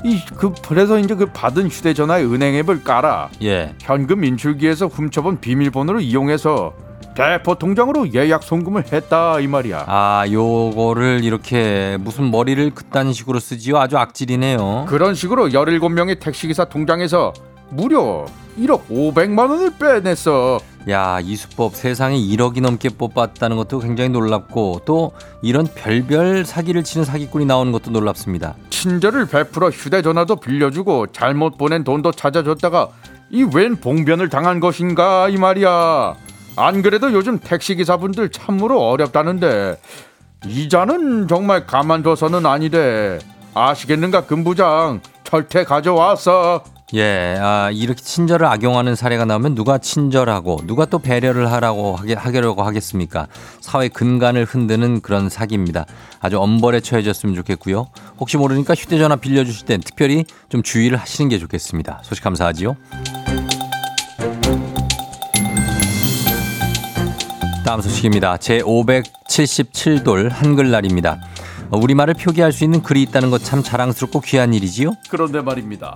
이, 그, 그래서 이제 그 받은 휴대전화에 은행 앱을 깔아 예. 현금 인출기에서 훔쳐본 비밀번호를 이용해서 대포 통장으로 예약 송금을 했다 이 말이야. 아, 요거를 이렇게 무슨 머리를 그딴 식으로 쓰지요? 아주 악질이네요. 그런 식으로 17명의 택시기사 통장에서 무려 1억 500만 원을 빼냈어. 야, 이 수법 세상에 1억이 넘게 뽑았다는 것도 굉장히 놀랍고 또 이런 별별 사기를 치는 사기꾼이 나오는 것도 놀랍습니다. 친절을 베풀어 휴대전화도 빌려주고 잘못 보낸 돈도 찾아줬다가 이 웬 봉변을 당한 것인가 이 말이야. 안 그래도 요즘 택시기사분들 참으로 어렵다는데 이자는 정말 가만둬서는 아니래. 아시겠는가 금부장 절대 가져왔어. 예, 아, 이렇게 친절을 악용하는 사례가 나오면 누가 친절하고 누가 또 배려를 하라고 하게, 하려고 하겠습니까? 사회 근간을 흔드는 그런 사기입니다. 아주 엄벌에 처해졌으면 좋겠고요. 혹시 모르니까 휴대전화 빌려주실 땐 특별히 좀 주의를 하시는 게 좋겠습니다. 소식 감사하지요. 다음 소식입니다. 제 577돌 한글날입니다. 어, 우리말을 표기할 수 있는 글이 있다는 것 참 자랑스럽고 귀한 일이지요. 그런데 말입니다.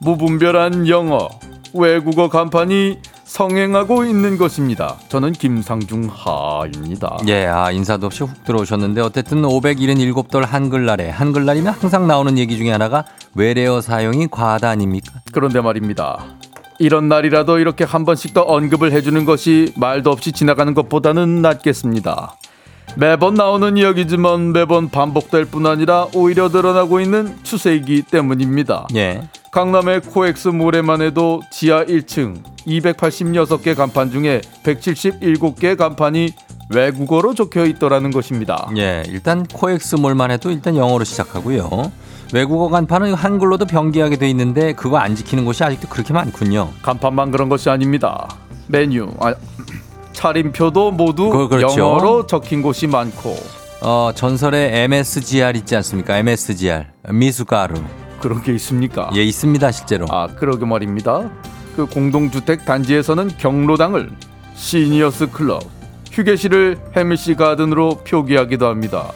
무분별한 영어, 외국어 간판이 성행하고 있는 것입니다. 저는 김상중 하입니다. 예, 아, 인사도 없이 훅 들어오셨는데 어쨌든 577돌 한글날에 한글날이면 항상 나오는 얘기 중에 하나가 외래어 사용이 과하다 아닙니까? 그런데 말입니다. 이런 날이라도 이렇게 한 번씩 더 언급을 해주는 것이 말도 없이 지나가는 것보다는 낫겠습니다. 매번 나오는 이야기지만 매번 반복될 뿐 아니라 오히려 드러나고 있는 추세이기 때문입니다. 예. 강남의 코엑스 몰에만 해도 지하 1층 286개 간판 중에 177개 간판이 외국어로 적혀 있더라는 것입니다. 예, 일단 코엑스몰만 해도 일단 영어로 시작하고요. 외국어 간판은 한글로도 병기하게 돼 있는데 그거 안 지키는 곳이 아직도 그렇게 많군요. 간판만 그런 것이 아닙니다. 메뉴, 아, 차림표도 모두 그- 그렇죠. 영어로 적힌 곳이 많고 어, 전설의 MSGR 있지 않습니까? MSGR. 미숫가루. 그런 게 있습니까? 예, 있습니다, 실제로. 아 그러게 말입니다. 그 공동주택 단지에서는 경로당을 시니어스 클럽, 휴게실을 해미시 가든으로 표기하기도 합니다.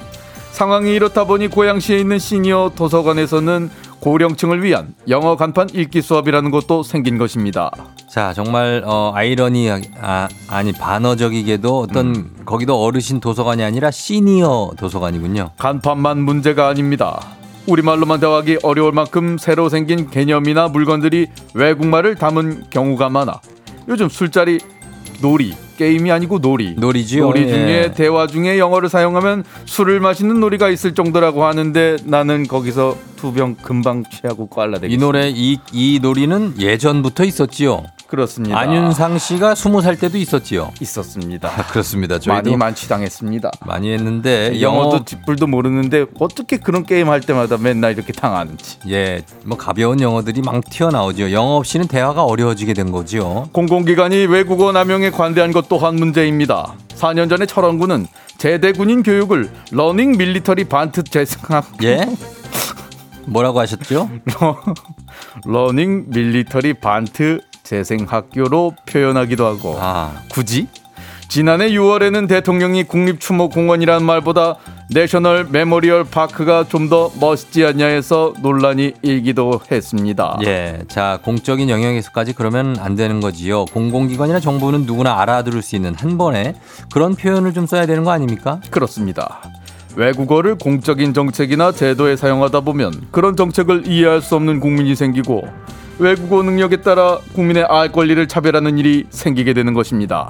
상황이 이렇다 보니 고양시에 있는 시니어 도서관에서는 고령층을 위한 영어 간판 읽기 수업이라는 것도 생긴 것입니다. 자, 정말 어, 아이러니 아, 아니 반어적이게도 어떤 음. 거기도 어르신 도서관이 아니라 시니어 도서관이군요. 간판만 문제가 아닙니다. 우리말로만 대화하기 어려울 만큼 새로 생긴 개념이나 물건들이 외국말을 담은 경우가 많아. 요즘 술자리 놀이 게임이 아니고 놀이 놀이지요. 놀이 예. 중에 대화 중에 영어를 사용하면 술을 마시는 놀이가 있을 정도라고 하는데 나는 거기서 두 병 금방 취하고 꽐라되겠 이 노래 이, 이 놀이는 예전부터 있었지요. 그렇습니다. 안윤상 씨가 스무 살 때도 있었지요. 있었습니다. 아, 그렇습니다. 많이 만취당했습니다. 많이 했는데 영어도 영어 쥐뿔도 모르는데 어떻게 그런 게임 할 때마다 맨날 이렇게 당하는지. 예, 뭐 가벼운 영어들이 막 튀어나오죠. 영어 없이는 대화가 어려워지게 된 거지요. 공공기관이 외국어 남용에 관대한 것 또한 문제입니다. 4년 전에 철원군은 제대 군인 교육을 learning military 반트 재생학 예? 뭐라고 하셨죠? learning military 반트 재생학교로 표현하기도 하고 아, 굳이 지난해 6월에는 대통령이 국립추모공원이라는 말보다 National Memorial Park가 좀 더 멋있지 않냐 해서 논란이 일기도 했습니다. 예. 자, 공적인 영역에서까지 그러면 안 되는 거지요. 공공기관이나 정부는 누구나 알아들을 수 있는 한 번에 그런 표현을 좀 써야 되는 거 아닙니까? 그렇습니다. 외국어를 공적인 정책이나 제도에 사용하다 보면 그런 정책을 이해할 수 없는 국민이 생기고 외국어 능력에 따라 국민의 알 권리를 차별하는 일이 생기게 되는 것입니다.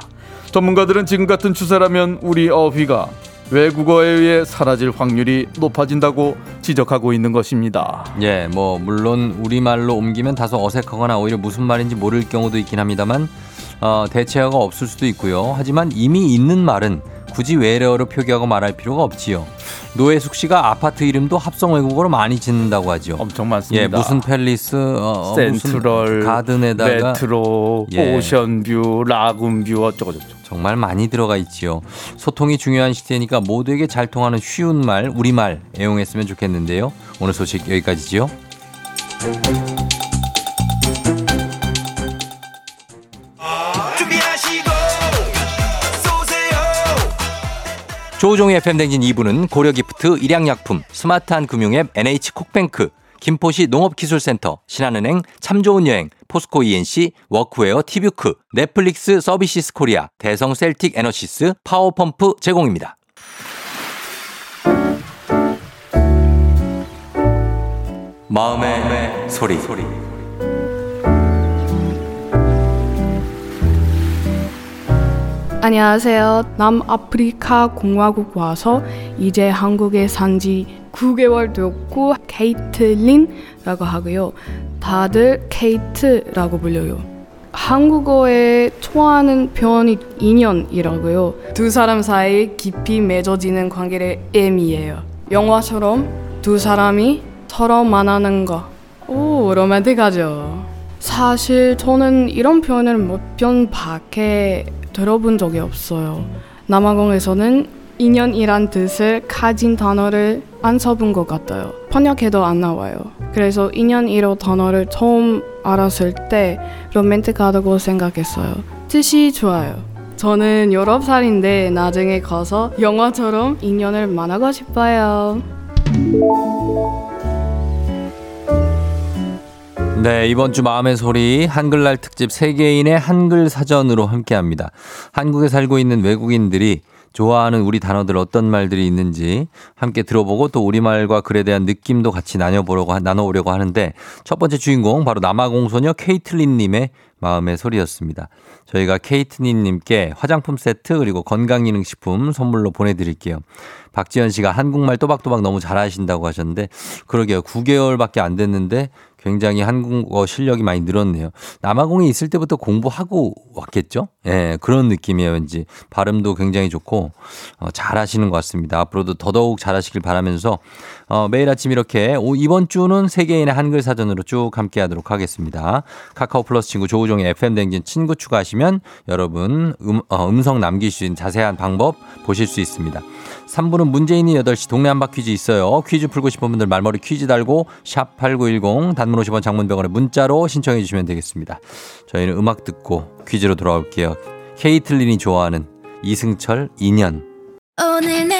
전문가들은 지금 같은 추세라면 우리 어휘가 외국어에 의해 사라질 확률이 높아진다고 지적하고 있는 것입니다. 예, 뭐 물론 우리말로 옮기면 다소 어색하거나 오히려 무슨 말인지 모를 경우도 있긴 합니다만 어, 대체어가 없을 수도 있고요. 하지만 이미 있는 말은 굳이 외래어로 표기하고 말할 필요가 없지요. 노혜숙 씨가 아파트 이름도 합성 외국어로 많이 짓는다고 하죠. 엄청 많습니다. 예, 무슨 팰리스, 어, 어, 센트럴, 무슨 가든에다가 메트로, 예. 오션뷰, 라군뷰 어쩌고저쩌고. 정말 많이 들어가 있지요. 소통이 중요한 시대니까 모두에게 잘 통하는 쉬운 말, 우리말 애용했으면 좋겠는데요. 오늘 소식 여기까지지요. 조우종의 FM 대행진 2부는 고려기프트, 일양약품, 스마트한 금융앱 NH콕뱅크, 김포시 농업기술센터, 신한은행, 참 좋은 여행, 포스코 E&C, 워크웨어 티뷰크, 넷플릭스 서비스 코리아, 대성 셀틱 에너시스, 파워펌프 제공입니다. 마음의, 소리. 안녕하세요. 남아프리카 공화국 와서 이제 한국에 산지 9개월 되었고 케이틀린라고 하고요. 다들 케이트라고 불려요. 한국어에 좋아하는 표현이 인연이라고요. 두 사람 사이 깊이 맺어지는 관계를 의미해요. 영화처럼 두 사람이 서로 만나는 거. 오, 로맨틱하죠. 사실 저는 이런 표현을 몇 번 밖에 들어본 적이 없어요. 남아공에서는 인연이란 뜻을 가진 단어를 안 써본 것 같아요. 번역해도 안 나와요. 그래서 인연이로 단어를 처음 알았을 때 로맨틱하다고 생각했어요. 뜻이 좋아요. 저는 19살인데 나중에 가서 영화처럼 인연을 만나고 싶어요. 네, 이번 주 마음의 소리 한글날 특집 세계인의 한글 사전으로 함께 합니다. 한국에 살고 있는 외국인들이 좋아하는 우리 단어들 어떤 말들이 있는지 함께 들어보고 또 우리말과 글에 대한 느낌도 같이 나눠보려고, 하- 나눠보려고 하는데 첫 번째 주인공 바로 남아공소녀 케이틀린님의 마음의 소리였습니다. 저희가 케이트린님께 화장품 세트 그리고 건강기능식품 선물로 보내드릴게요. 박지현 씨가 한국말 또박또박 너무 잘하신다고 하셨는데 그러게요. 9개월밖에 안 됐는데 굉장히 한국어 실력이 많이 늘었네요. 남아공에 있을 때부터 공부하고 왔겠죠? 예, 그런 느낌이에요, 왠지. 발음도 굉장히 좋고, 어, 잘 하시는 것 같습니다. 앞으로도 더더욱 잘 하시길 바라면서, 어, 매일 아침 이렇게, 오, 이번 주는 세계인의 한글 사전으로 쭉 함께 하도록 하겠습니다. 카카오 플러스 친구 조우종의 FM댕진 친구 추가하시면 여러분 음, 어, 수 있는 자세한 방법 보실 수 있습니다. 3부는 문재인이 8시 동네 한바 퀴즈 있어요. 퀴즈 풀고 싶은 분들 말머리 퀴즈 달고 샵 8910 단문 50원 장문병원에 문자로 신청해 주시면 되겠습니다. 저희는 음악 듣고 퀴즈로 돌아올게요. 케이틀린이 좋아하는 이승철 2년 오늘 내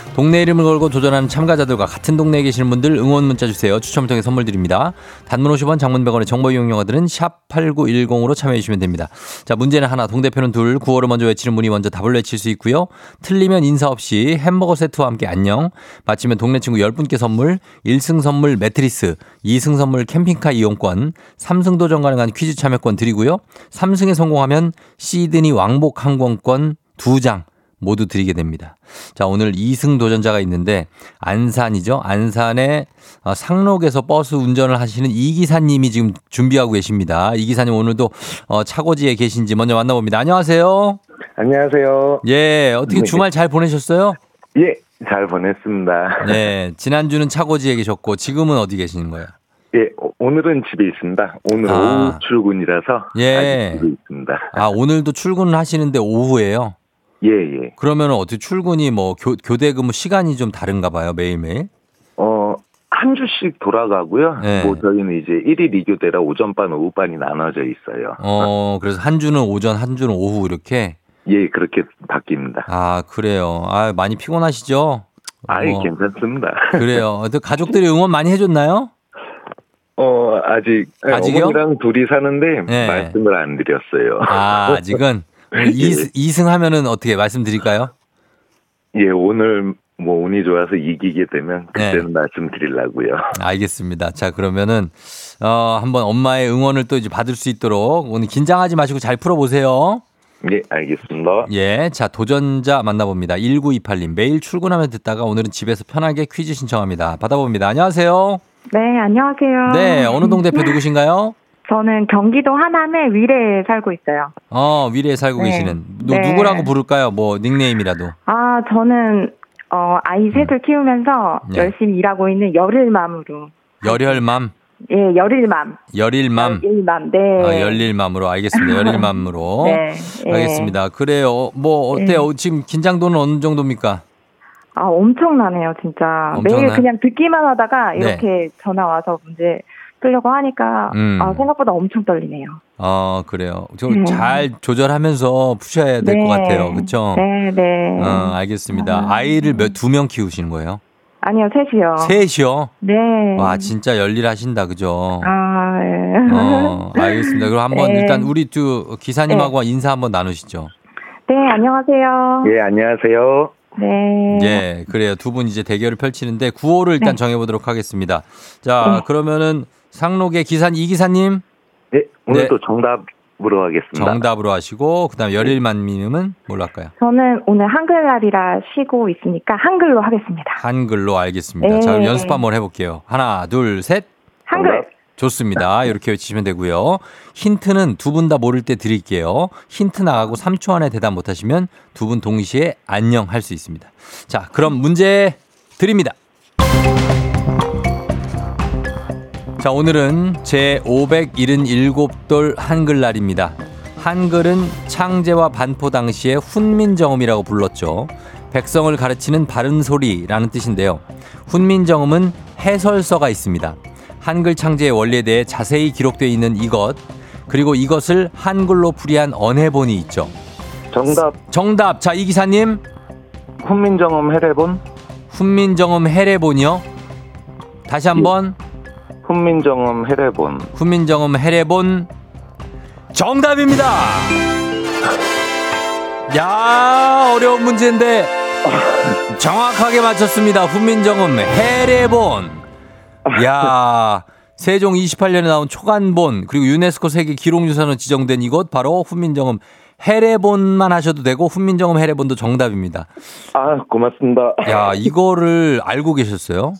동네 이름을 걸고 도전하는 참가자들과 같은 동네에 계시는 분들 응원 문자 주세요. 추첨을 통해 선물 드립니다. 단문 50원, 장문 100원의 정보 이용료들은 샵 8910으로 참여해 주시면 됩니다. 자, 문제는 하나, 동대표는 둘, 구호를 먼저 외치는 분이 먼저 답을 외칠 수 있고요. 틀리면 인사 없이 햄버거 세트와 함께 안녕. 마치면 동네 친구 10분께 선물, 1승 선물 매트리스, 2승 선물 캠핑카 이용권, 3승 도전 가능한 퀴즈 참여권 드리고요. 3승에 성공하면 시드니 왕복 항공권 2장 모두 드리게 됩니다. 자, 오늘 2승 도전자가 있는데 안산이죠. 안산의 어, 상록에서 버스 운전을 하시는 이 기사님이 지금 준비하고 계십니다. 이 기사님 오늘도 어, 차고지에 계신지 먼저 만나봅니다. 안녕하세요. 안녕하세요. 예, 어떻게 네. 주말 잘 보내셨어요? 예, 잘 보냈습니다. 네, 지난주는 차고지에 계셨고 지금은 어디 계시는 거예요? 예, 오- 오늘은 집에 있습니다. 오늘 아. 오후 출근이라서 예. 집에 있습니다. 아, 오늘도 출근을 하시는데 오후에요? 예, 예. 그러면 어떻게 출근이 뭐 교, 교대 근무 시간이 좀 다른가 봐요, 매일매일? 어, 한 주씩 돌아가고요. 네. 뭐 저희는 이제 1일 2교대라 오전반, 오후반이 나눠져 있어요. 어, 그래서 한 주는 오전, 한 주는 오후 이렇게? 예, 그렇게 바뀝니다. 아, 그래요. 아, 많이 피곤하시죠? 아이, 뭐, 괜찮습니다. 그래요. 또 가족들이 응원 많이 해줬나요? 어, 아직 예, 아직이요? 어머니랑 둘이 사는데 네. 말씀을 안 드렸어요. 아, 아직은? 예. 이, 이승 하면은 어떻게 말씀드릴까요? 예, 오늘 뭐 운이 좋아서 이기게 되면 그때는 네. 말씀드리려고요. 알겠습니다. 자, 그러면은, 어, 한번 엄마의 응원을 또 이제 받을 수 있도록 오늘 긴장하지 마시고 잘 풀어보세요. 예, 알겠습니다. 예. 자, 도전자 만나봅니다. 1928님. 매일 출근하며 듣다가 오늘은 집에서 편하게 퀴즈 신청합니다. 받아봅니다. 안녕하세요. 네, 안녕하세요. 네. 어느 동 대표 누구신가요? 저는 경기도 하남의 위례에 살고 있어요. 어, 위례에 살고 네. 계시는. 누, 네. 누구라고 부를까요? 뭐, 닉네임이라도. 아, 저는 어, 아이 셋을 키우면서 네. 열심히 일하고 있는 열일맘으로. 열혈맘, 예, 열일맘. 열일맘. 열일맘. 네. 아, 열일맘으로 알겠습니다. 열일맘으로. 네. 예. 알겠습니다. 그래요. 뭐 어때요? 지금 긴장도는 어느 정도입니까? 아, 엄청나네요, 진짜. 엄청나요? 매일 그냥 듣기만 하다가 네. 이렇게 전화 와서 문제 풀려고 하니까 음. 아, 생각보다 엄청 떨리네요. 어, 그래요. 네. 좀잘 조절하면서 푸셔야 될것 네. 같아요. 그렇죠? 네, 네. 어, 알겠습니다. 아 이를 몇 두 명 키우시는 거예요? 아니요, 셋이요. 셋이요? 네. 와, 진짜 열일하신다. 그죠? 아, 예. 어, 알겠습니다. 그럼 한번 네. 일단 우리 두 기사님하고 인사 한번 나누시죠. 네, 안녕하세요. 예, 안녕하세요. 네. 예, 그래요. 두 분 이제 대결을 펼치는데 구호를 일단 네. 정해보도록 하겠습니다. 자, 네. 그러면은 상록의 기사 이 기사님 예, 오늘도 네. 정답으로 하겠습니다. 정답으로 하시고 그다음 열일만님은 뭘로 할까요? 저는 오늘 한글날이라 쉬고 있으니까 한글로 하겠습니다. 한글로 알겠습니다. 네. 자, 그럼 연습 한번 해볼게요. 하나, 둘, 셋. 한글. 좋습니다. 이렇게 외치시면 되고요. 힌트는 두 분 다 모를 때 드릴게요. 힌트 나가고 3초 안에 대답 못하시면 두 분 동시에 안녕 할 수 있습니다. 자, 그럼 문제 드립니다. 자, 오늘은 제 577돌 한글날입니다. 한글은 창제와 반포 당시에 훈민정음이라고 불렀죠. 백성을 가르치는 바른 소리라는 뜻인데요. 훈민정음은 해설서가 있습니다. 한글 창제의 원리에 대해 자세히 기록되어 있는 이것, 그리고 이것을 한글로 풀이한 언해본이 있죠. 정답 정답. 자, 이 기사님. 훈민정음 해례본 훈민정음 해례본이요. 다시 한번. 훈민정음 해례본 훈민정음 해례본 정답입니다. 야 어려운 문제인데 정확하게 맞췄습니다. 훈민정음 해례본. 야 세종 28년에 나온 초간본 그리고 유네스코 세계 기록유산으로 지정된 이곳 바로 훈민정음 해례본만 하셔도 되고 훈민정음 해례본도 정답입니다. 아 고맙습니다 야 이거를 알고 계셨어요?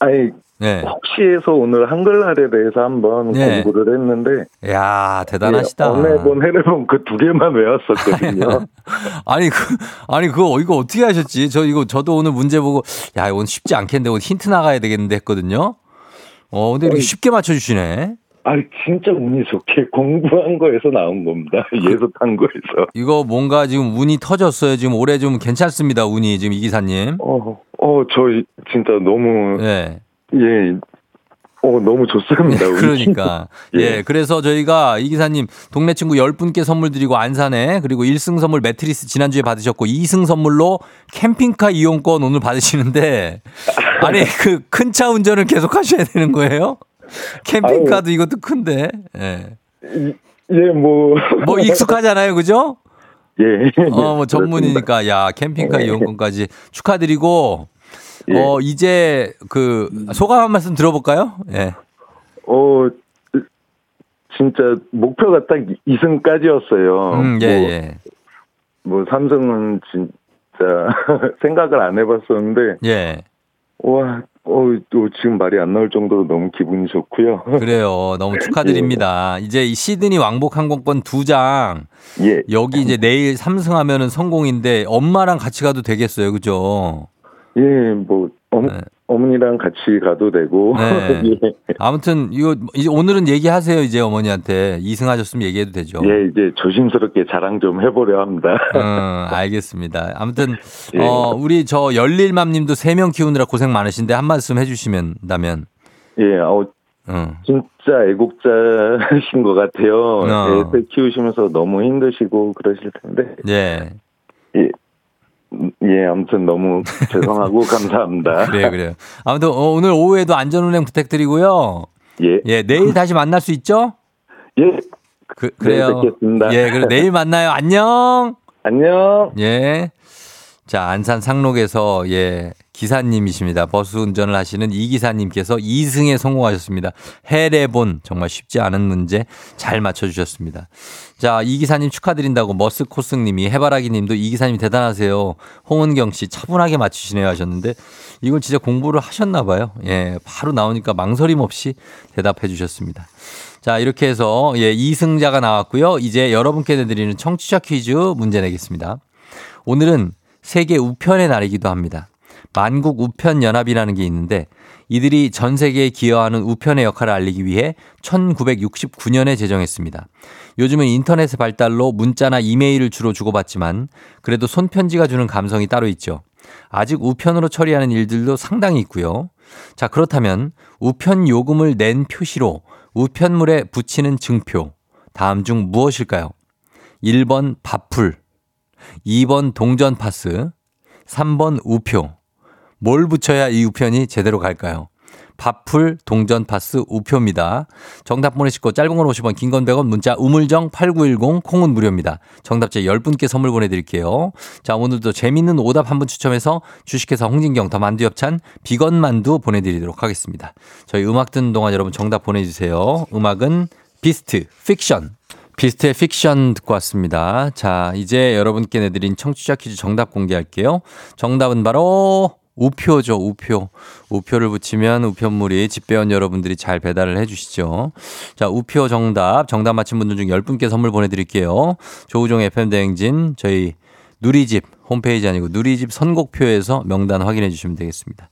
아니 네. 혹시 해서 오늘 한글날에 대해서 한번 네. 공부를 했는데 야 대단하시다. 예, 언해본 해례본 그 두 개만 외웠었거든요 아니 그 아니 그거 이거 어떻게 하셨지? 저 이거 저도 오늘 문제 보고 야 이건 쉽지 않겠는데 오늘 힌트 나가야 되겠는데 했거든요. 어 근데 이렇게 쉽게 맞춰주시네. 아 진짜 운이 좋게 공부한 거에서 나온 겁니다 예습한 거에서 이거 뭔가 지금 운이 터졌어요. 지금 올해 좀 괜찮습니다. 운이 지금 이 기사님. 어, 어, 저 진짜 너무, 네. 예, 어, 너무 좋습니다. 운이. 그러니까. 예. 예. 그래서 저희가 이 기사님 동네 친구 10분께 선물 드리고 안산에 그리고 1승 선물 매트리스 지난주에 받으셨고 2승 선물로 캠핑카 이용권 오늘 받으시는데 아니 그 큰 차 운전을 계속 하셔야 되는 거예요? 캠핑카도 이것도 큰데. 예. 예, 뭐. 뭐 익숙하잖아요. 그죠? 예. 어, 뭐 전문이니까 야, 캠핑카 예. 이용권까지 축하드리고 예. 어, 이제 그 소감 한 말씀 들어볼까요? 예. 어, 진짜 목표가 딱 2승까지였어요. 음, 예, 뭐, 예. 뭐, 삼성은 진짜 생각을 안 해봤었는데, 예. 와, 어, 또 지금 말이 안 나올 정도로 너무 기분이 좋고요. 그래요. 너무 축하드립니다. 이제 이 시드니 왕복 항공권 두 장. 예. 여기 이제 내일 삼승하면은 성공인데 엄마랑 같이 가도 되겠어요. 그죠? 예, 뭐, 어, 네. 어머니랑 같이 가도 되고. 네. 예. 아무튼 이거 이제 오늘은 얘기하세요. 이제 어머니한테 이승하셨으면 얘기해도 되죠. 예, 이제 조심스럽게 자랑 좀 해보려 합니다. 음, 알겠습니다. 아무튼 예. 어 우리 저 열릴맘님도 세 명 키우느라 고생 많으신데 한 말씀 해주시면다면. 예, 어, 음. 진짜 애국자신 것 같아요. 어. 애들 키우시면서 너무 힘드시고 그러실 텐데. 예. 예, 음, 예 아무튼 너무 죄송하고 감사합니다. 그래요, 그래요. 아무튼 어, 오늘 오후에도 안전운행 부탁드리고요. 예, 예, 내일 다시 만날 수 있죠? 예, 그, 그래요. 뵙겠습니다. 예, 그래 내일 만나요. 안녕. 안녕. 예. 자, 안산 상록에서 예, 기사님이십니다. 버스 운전을 하시는 이 기사님께서 2승에 성공하셨습니다. 해례본 정말 쉽지 않은 문제 잘 맞춰 주셨습니다. 자, 이 기사님 축하드린다고 머스코스 님이 해바라기 님도 이 기사님 대단하세요. 홍은경 씨 차분하게 맞추시네요 하셨는데 이걸 진짜 공부를 하셨나 봐요. 예, 바로 나오니까 망설임 없이 대답해 주셨습니다. 자, 이렇게 해서 예, 2승자가 나왔고요. 이제 여러분께 내드리는 청취자 퀴즈 문제 내겠습니다. 오늘은 세계 우편의 날이기도 합니다. 만국 우편 연합이라는 게 있는데 이들이 전 세계에 기여하는 우편의 역할을 알리기 위해 1969년에 제정했습니다. 요즘은 인터넷의 발달로 문자나 이메일을 주로 주고받지만 그래도 손편지가 주는 감성이 따로 있죠. 아직 우편으로 처리하는 일들도 상당히 있고요. 자, 그렇다면 우편 요금을 낸 표시로 우편물에 붙이는 증표. 다음 중 무엇일까요? 1번 밥풀, 2번 동전 파스, 3번 우표. 뭘 붙여야 이 우편이 제대로 갈까요? 밥풀, 동전 파스, 우표입니다. 정답 보내시고 짧은 건 50원, 긴 건 100원, 문자 우물정 8910, 콩은 무료입니다. 정답자 10분께 선물 보내드릴게요. 자, 오늘도 재밌는 오답 한 분 추첨해서 주식회사 홍진경 더 만두 엽찬 비건 만두 보내드리도록 하겠습니다. 저희 음악 듣는 동안 여러분 정답 보내주세요. 음악은 비스트, 픽션. 비스트의 픽션 듣고 왔습니다. 자, 이제 여러분께 내드린 청취자 퀴즈 정답 공개할게요. 정답은 바로 우표죠, 우표. 우표를 붙이면 우편물이 집배원 여러분들이 잘 배달을 해 주시죠. 자, 우표 정답. 정답 맞힌 분들 중 10분께 선물 보내드릴게요. 조우종 FM대행진, 저희 누리집 홈페이지 아니고 누리집 선곡표에서 명단 확인해 주시면 되겠습니다.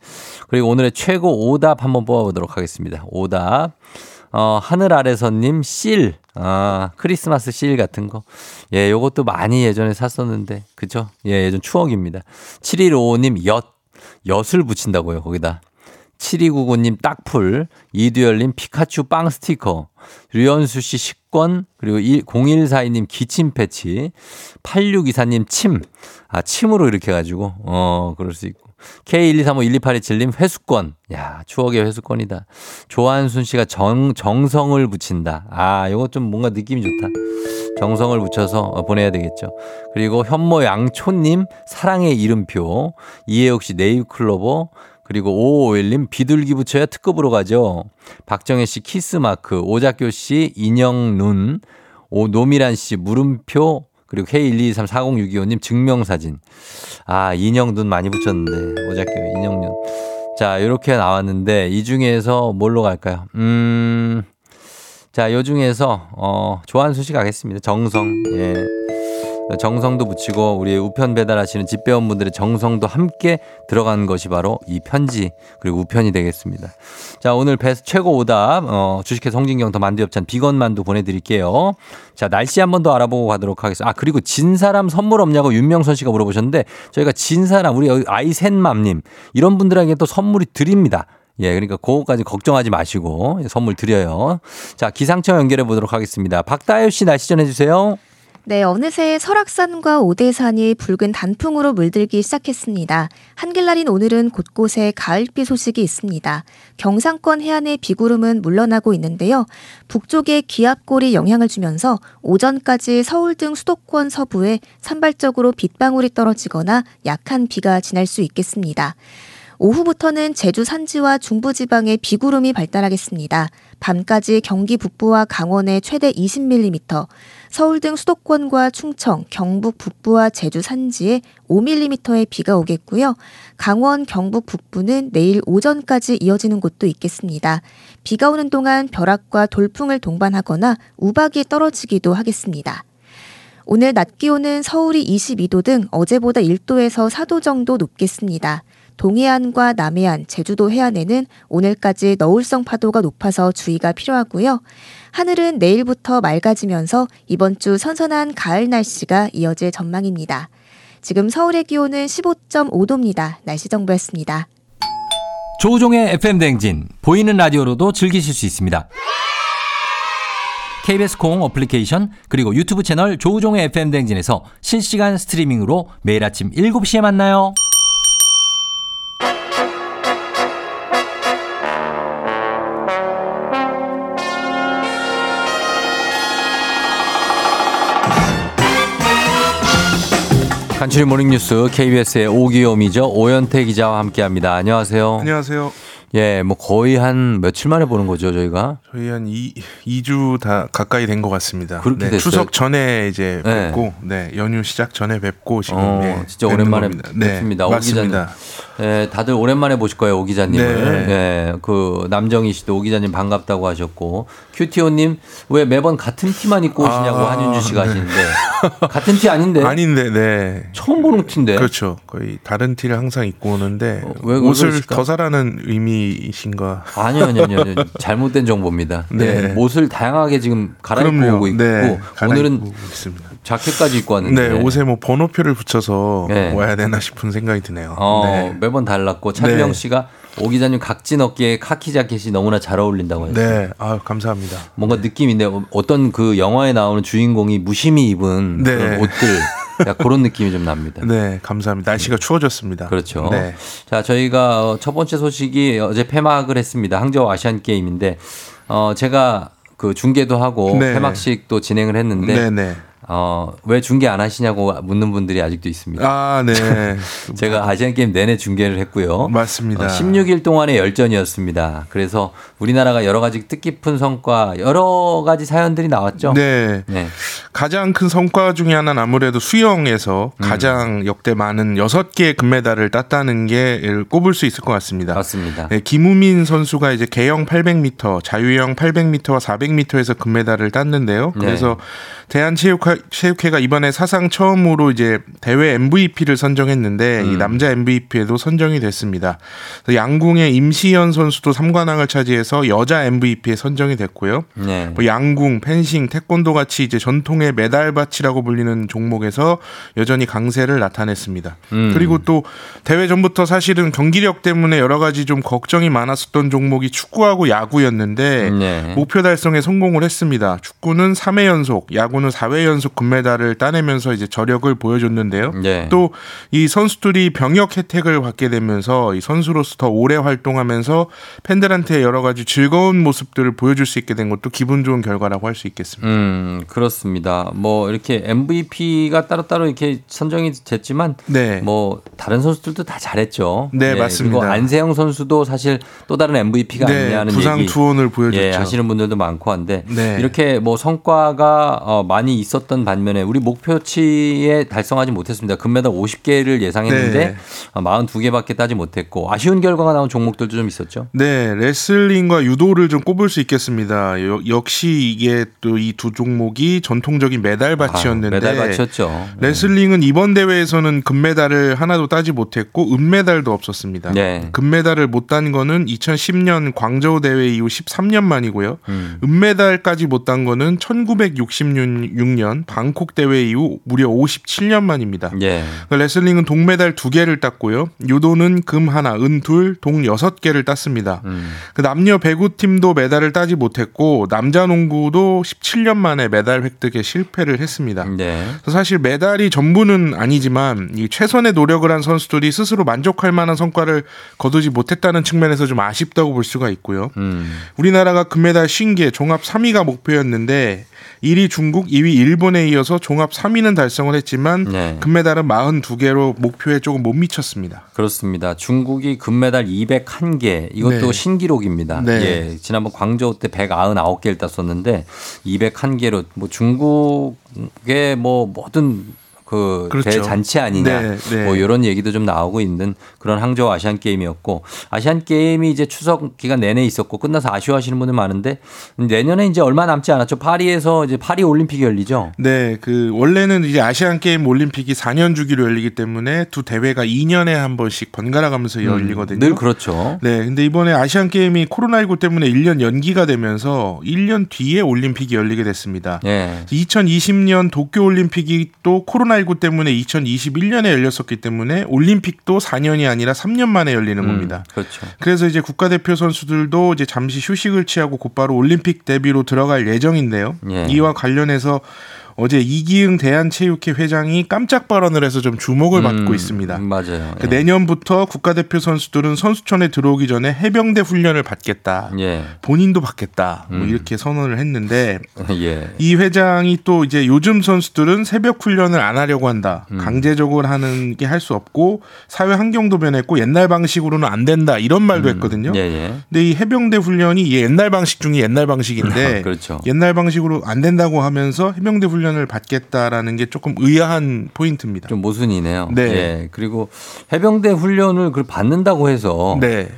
그리고 오늘의 최고 오답 한번 뽑아보도록 하겠습니다. 오답. 어, 하늘 아래서님, 씰. 아, 크리스마스 씰 같은 거. 예, 요것도 많이 예전에 샀었는데, 그죠? 예, 예전 추억입니다. 7155님, 엿. 엿을 붙인다고요, 거기다. 7299님 딱풀, 이두열님 피카츄 빵 스티커, 류현수 씨 식권, 그리고 0142님 기침 패치, 8624님 침, 아, 침으로 이렇게 해가지고, 어, 그럴 수 있고. K123512827님 회수권. 야, 추억의 회수권이다. 조한순 씨가 정, 정성을 붙인다. 아, 요거 좀 뭔가 느낌이 좋다. 정성을 붙여서 어, 보내야 되겠죠. 그리고 현모 양초님 사랑의 이름표. 이혜옥 씨 네잎클로버. 그리고 5551님 비둘기 붙여야 특급으로 가죠. 박정혜 씨 키스마크. 오작교 씨 인형 눈. 오, 노미란 씨 물음표. 그리고 K1234062호님 증명사진. 아, 인형 눈 많이 붙였는데. 오작교 인형 눈. 자, 이렇게 나왔는데 이 중에서 뭘로 갈까요? 음. 자, 요 중에서 어, 조한수 씨 가겠습니다. 정성. 예. 정성도 붙이고 우리 우편 배달하시는 집배원분들의 정성도 함께 들어간 것이 바로 이 편지 그리고 우편이 되겠습니다. 자 오늘 베스트 최고 오답 어, 주식회 송진경 더 만두엽찬 비건 만두 보내드릴게요. 자 날씨 한번 더 알아보고 가도록 하겠습니다. 아 그리고 진 사람 선물 없냐고 윤명선 씨가 물어보셨는데 저희가 진 사람 우리 아이센맘님 이런 분들에게 또 선물이 드립니다. 예, 그러니까 그거까지 걱정하지 마시고 선물 드려요. 자, 기상청 연결해 보도록 하겠습니다. 박다효 씨 날씨 전해 주세요. 네, 어느새 설악산과 오대산이 붉은 단풍으로 물들기 시작했습니다. 한길날인 오늘은 곳곳에 가을비 소식이 있습니다. 경상권 해안의 비구름은 물러나고 있는데요. 북쪽에 기압골이 영향을 주면서 오전까지 서울 등 수도권 서부에 산발적으로 빗방울이 떨어지거나 약한 비가 지날 수 있겠습니다. 오후부터는 제주 산지와 중부지방에 비구름이 발달하겠습니다. 밤까지 경기 북부와 강원에 최대 20mm, 서울 등 수도권과 충청, 경북 북부와 제주 산지에 5mm의 비가 오겠고요. 강원, 경북 북부는 내일 오전까지 이어지는 곳도 있겠습니다. 비가 오는 동안 벼락과 돌풍을 동반하거나 우박이 떨어지기도 하겠습니다. 오늘 낮 기온은 서울이 22도 등 어제보다 1도에서 4도 정도 높겠습니다. 동해안과 남해안, 제주도 해안에는 오늘까지 너울성 파도가 높아서 주의가 필요하고요. 하늘은 내일부터 맑아지면서 이번 주 선선한 가을 날씨가 이어질 전망입니다. 지금 서울의 기온은 15.5도입니다. 날씨 정보였습니다. 조우종의 FM 댕진 보이는 라디오로도 즐기실 수 있습니다. KBS 콩 어플리케이션 그리고 유튜브 채널 조우종의 FM 댕진에서 실시간 스트리밍으로 매일 아침 7시에 만나요. 간추린 모닝뉴스 KBS의 오귀염이죠. 오현태 기자와 함께합니다. 안녕하세요. 안녕하세요. 예, 뭐 거의 한 며칠 만에 보는 거죠, 저희가. 저희 한 2, 2주 다 가까이 된 것 같습니다. 그렇게 네, 됐어요? 추석 전에 이제 네. 뵙고, 네, 연휴 시작 전에 뵙고 지금 어, 예, 진짜 뵙는 오랜만에 겁니다. 뵙습니다. 오 맞습니다. 예, 다들 오랜만에 보실 거예요, 오 기자님을. 네. 예, 그 남정희 씨도 오 기자님 반갑다고 하셨고, 큐티오 님 왜 매번 같은 티만 입고 오시냐고 아, 한윤주 씨가 네. 하시는데 같은 티 아닌데? 아닌데, 네. 처음 보는 티인데. 그렇죠. 거의 다른 티를 항상 입고 오는데 어, 왜 옷을 그러실까? 더 사라는 의미 이신가? 아니요, 아니요, 아니요. 아니요. 잘못된 정보입니다. 네. 네. 옷을 다양하게 지금 갈아입고. 오고 있고, 네, 오늘은 있습니다. 자켓까지 입고 왔는데. 네, 옷에 뭐 번호표를 붙여서 네. 와야 되나 싶은 생각이 드네요. 어, 네. 매번 달랐고 차주영 네. 씨가 오 기자님 각진 어깨에 카키 자켓이 너무나 잘 어울린다고 했어요. 네, 아 감사합니다. 뭔가 느낌인데 어- 어떤 그 영화에 나오는 주인공이 무심히 입은 네. 옷들 그런 느낌이 좀 납니다. 네, 감사합니다. 날씨가 추워졌습니다. 그렇죠. 네. 자, 저희가 어, 첫 번째 소식이 어제 폐막을 했습니다. 항저우 아시안 게임인데 어 제가 그 중계도 하고 네. 폐막식도 진행을 했는데 네, 네. 어, 왜 중계 안 하시냐고 묻는 분들이 아직도 있습니다. 아, 네. 제가 아시안 게임 내내 중계를 했고요. 맞습니다. 어, 16일 동안의 열전이었습니다. 그래서 우리나라가 여러 가지 뜻깊은 성과, 여러 가지 사연들이 나왔죠. 네. 네. 가장 큰 성과 중에 하나는 아무래도 수영에서 음. 가장 역대 많은 6개의 금메달을 땄다는 게 꼽을 수 있을 것 같습니다. 맞습니다. 네, 김우민 선수가 이제 개영 800m, 자유형 800m와 400m에서 금메달을 땄는데요. 네. 그래서 대한체육회, 체육회가 이번에 사상 처음으로 이제 대회 MVP를 선정했는데 음. 이 남자 MVP에도 선정이 됐습니다. 양궁의 임시연 선수도 3관왕을 차지해서 여자 MVP에 선정이 됐고요. 네. 뭐 양궁, 펜싱, 태권도 같이 이제 전통의 메달밭이라고 불리는 종목에서 여전히 강세를 나타냈습니다. 음. 그리고 또 대회 전부터 사실은 경기력 때문에 여러 가지 좀 걱정이 많았었던 종목이 축구하고 야구였는데 네. 목표 달성에 성공을 했습니다. 축구는 3회 연속, 야구는 4회 연속 금메달을 따내면서 이제 저력을 보여줬는데요. 네. 또이 선수들이 병역 혜택을 받게 되면서 이 선수로서 더 오래 활동하면서 팬들한테 여러 가지 즐거운 모습들을 보여줄 수 있게 된 것도 기분 좋은 결과라고 할 수 있겠습니다. 음, 그렇습니다. 뭐 이렇게 MVP가 따로따로 이렇게 선정이 됐지만 네. 뭐 다른 선수들도 다 잘했죠. 네, 맞습니다. 그리고 안세영 선수도 사실 또 다른 MVP가 네, 아니냐는 부상 얘기 투혼을 보여줬죠. 예, 하시는 분들도 많고 한데 네. 이렇게 뭐 성과가 어, 많이 있었던 반면에 우리 목표치에 달성하지 못했습니다. 금메달 50개를 예상했는데 네. 어, 42개밖에 따지 못했고 아쉬운 결과가 나온 종목들도 좀 있었죠. 네, 레슬링과 유도를 좀 꼽을 수 있겠습니다. 여- 역시 이게 또 이 두 종목이 전통적인 메달 밭이었는데 아, 메달 밭이었죠. 레슬링은 이번 대회에서는 금메달을 하나도 따지 못했고 은메달도 없었습니다. 네. 금메달을 못 딴 거는 2010년 광저우 대회 이후 13년 만이고요. 음. 은메달까지 못 딴 거는 1966년 방콕 대회 이후 무려 57년 만입니다. 예. 그 레슬링은 동메달 두 개를 땄고요. 유도는 금 하나, 은 둘, 동 여섯 개를 땄습니다. 음. 그 남녀 배구팀도 메달을 따지 못했고 남자 농구도 17년 만에 메달 획득에 실패를 했습니다. 네. 그래서 사실 메달이 전부는 아니지만 이 최선의 노력을 한 선수들이 스스로 만족할 만한 성과를 거두지 못했다는 측면에서 좀 아쉽다고 볼 수가 있고요. 음. 우리나라가 금메달 50개, 종합 3위가 목표였는데 1위 중국, 2위 일본 에 이어서 종합 3위는 달성을 했지만 네. 금메달은 42개로 목표에 조금 못 미쳤습니다. 그렇습니다. 중국이 금메달 201개 이것도 네. 신기록입니다. 네. 예, 지난번 광저우 때 199개를 땄었는데 201개로 뭐 중국의 뭐 모든 그 그렇죠. 대잔치 아니냐 네, 네. 뭐 이런 얘기도 좀 나오고 있는 그런 항저우 아시안 게임이었고 아시안 게임이 이제 추석 기간 내내 있었고 끝나서 아쉬워하시는 분들 많은데 내년에 이제 얼마 남지 않았죠. 파리에서 이제 파리 올림픽이 열리죠. 네, 그 원래는 이제 아시안 게임 올림픽이 4년 주기로 열리기 때문에 두 대회가 2년에 한 번씩 번갈아 가면서 열리거든요. 음, 늘 그렇죠. 네, 근데 이번에 아시안 게임이 코로나19 때문에 1년 연기가 되면서 1년 뒤에 올림픽이 열리게 됐습니다. 예. 2020년 도쿄 올림픽이 또 코로나 19 때문에 2021년에 열렸었기 때문에 올림픽도 4년이 아니라 3년 만에 열리는 음, 겁니다. 그렇죠. 그래서 이제 국가대표 선수들도 이제 잠시 휴식을 취하고 곧바로 올림픽 대비로 들어갈 예정인데요. 예. 이와 관련해서 어제 이기흥 대한체육회 회장이 깜짝 발언을 해서 좀 주목을 받고 음, 있습니다. 맞아요. 그 예. 내년부터 국가대표 선수들은 선수촌에 들어오기 전에 해병대 훈련을 받겠다. 예. 본인도 받겠다. 뭐 음. 이렇게 선언을 했는데 예. 이 회장이 또 이제 요즘 선수들은 새벽 훈련을 안 하려고 한다. 음. 강제적으로 하는 게 할 수 없고 사회 환경도 변했고 옛날 방식으로는 안 된다. 이런 말도 했거든요. 예, 예. 근데 이 해병대 훈련이 이 옛날 방식 중에 옛날 방식인데 그렇죠. 옛날 방식으로 안 된다고 하면서 해병대 훈련 을 받겠다라는 게 조금 의아한 포인트입니다. 좀 모순이네요. 네. 예. 그리고 해병대 훈련을 그 받는다고 해서 네.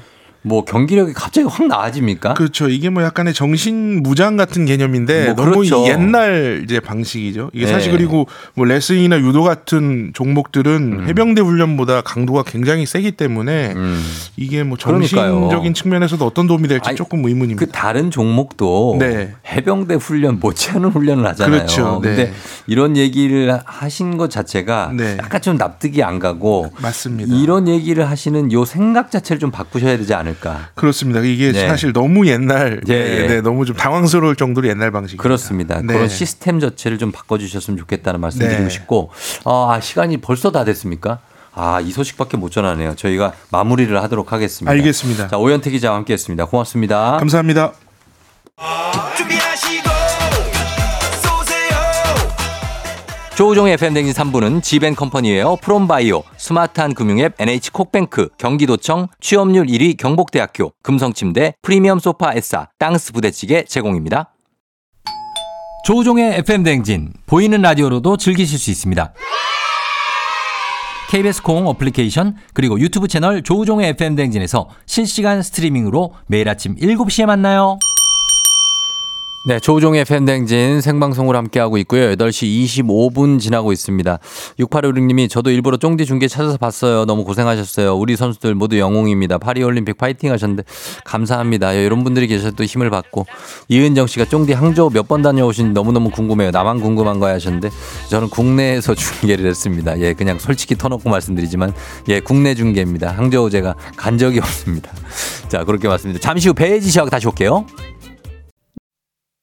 뭐 경기력이 갑자기 확 나아집니까? 그렇죠. 이게 뭐 약간의 정신 무장 같은 개념인데 뭐 너무 그렇죠. 옛날 이제 방식이죠. 이게 네. 사실 그리고 뭐 레슬링이나 유도 같은 종목들은 음. 해병대 훈련보다 강도가 굉장히 세기 때문에 음. 이게 뭐 그러니까요. 정신적인 측면에서도 어떤 도움이 될지 아니, 조금 의문입니다. 그 다른 종목도 네. 해병대 훈련 못지않은 훈련을 하잖아요. 그렇죠. 네. 근데 이런 얘기를 하신 것 자체가 네. 약간 좀 납득이 안 가고 맞습니다. 이런 얘기를 하시는 요 생각 자체를 좀 바꾸셔야 되지 않을까. 그렇습니다. 이게 네. 사실 너무 옛날, 예, 네, 예. 네, 너무 좀 당황스러울 정도로 옛날 방식입니다. 그렇습니다. 네. 그런 시스템 자체를 좀 바꿔주셨으면 좋겠다는 말씀 드리고 네. 싶고, 아, 시간이 벌써 다 됐습니까? 아, 이 소식밖에 못 전하네요. 저희가 마무리를 하도록 하겠습니다. 알겠습니다. 자, 오현태 기자와 함께 했습니다. 고맙습니다. 감사합니다. 조우종의 FM댕진 3부는 지벤컴퍼니웨어 프롬바이오 스마트한 금융앱 NH콕뱅크 경기도청 취업률 1위 경복대학교 금성침대 프리미엄 소파 에싸 땅스 부대찌개 제공입니다. 조우종의 FM댕진 보이는 라디오로도 즐기실 수 있습니다. KBS 콩 어플리케이션 그리고 유튜브 채널 조우종의 FM댕진에서 실시간 스트리밍으로 매일 아침 7시에 만나요. 네, 조우종의 FM댕진 생방송으로 함께하고 있고요. 8시 25분 지나고 있습니다. 6856님이 저도 일부러 쫑디 중계 찾아서 봤어요. 너무 고생하셨어요. 우리 선수들 모두 영웅입니다. 파리올림픽 파이팅 하셨는데 감사합니다. 이런 분들이 계셔서 또 힘을 받고 이은정 씨가 쫑디 항저우 몇 번 다녀오신 너무너무 궁금해요. 나만 궁금한 거야 하셨는데 저는 국내에서 중계를 했습니다. 예, 그냥 솔직히 터놓고 말씀드리지만 예, 국내 중계입니다. 항저우 제가 간 적이 없습니다. 자, 그렇게 맞습니다. 잠시 후 배혜지 씨하고 다시 올게요.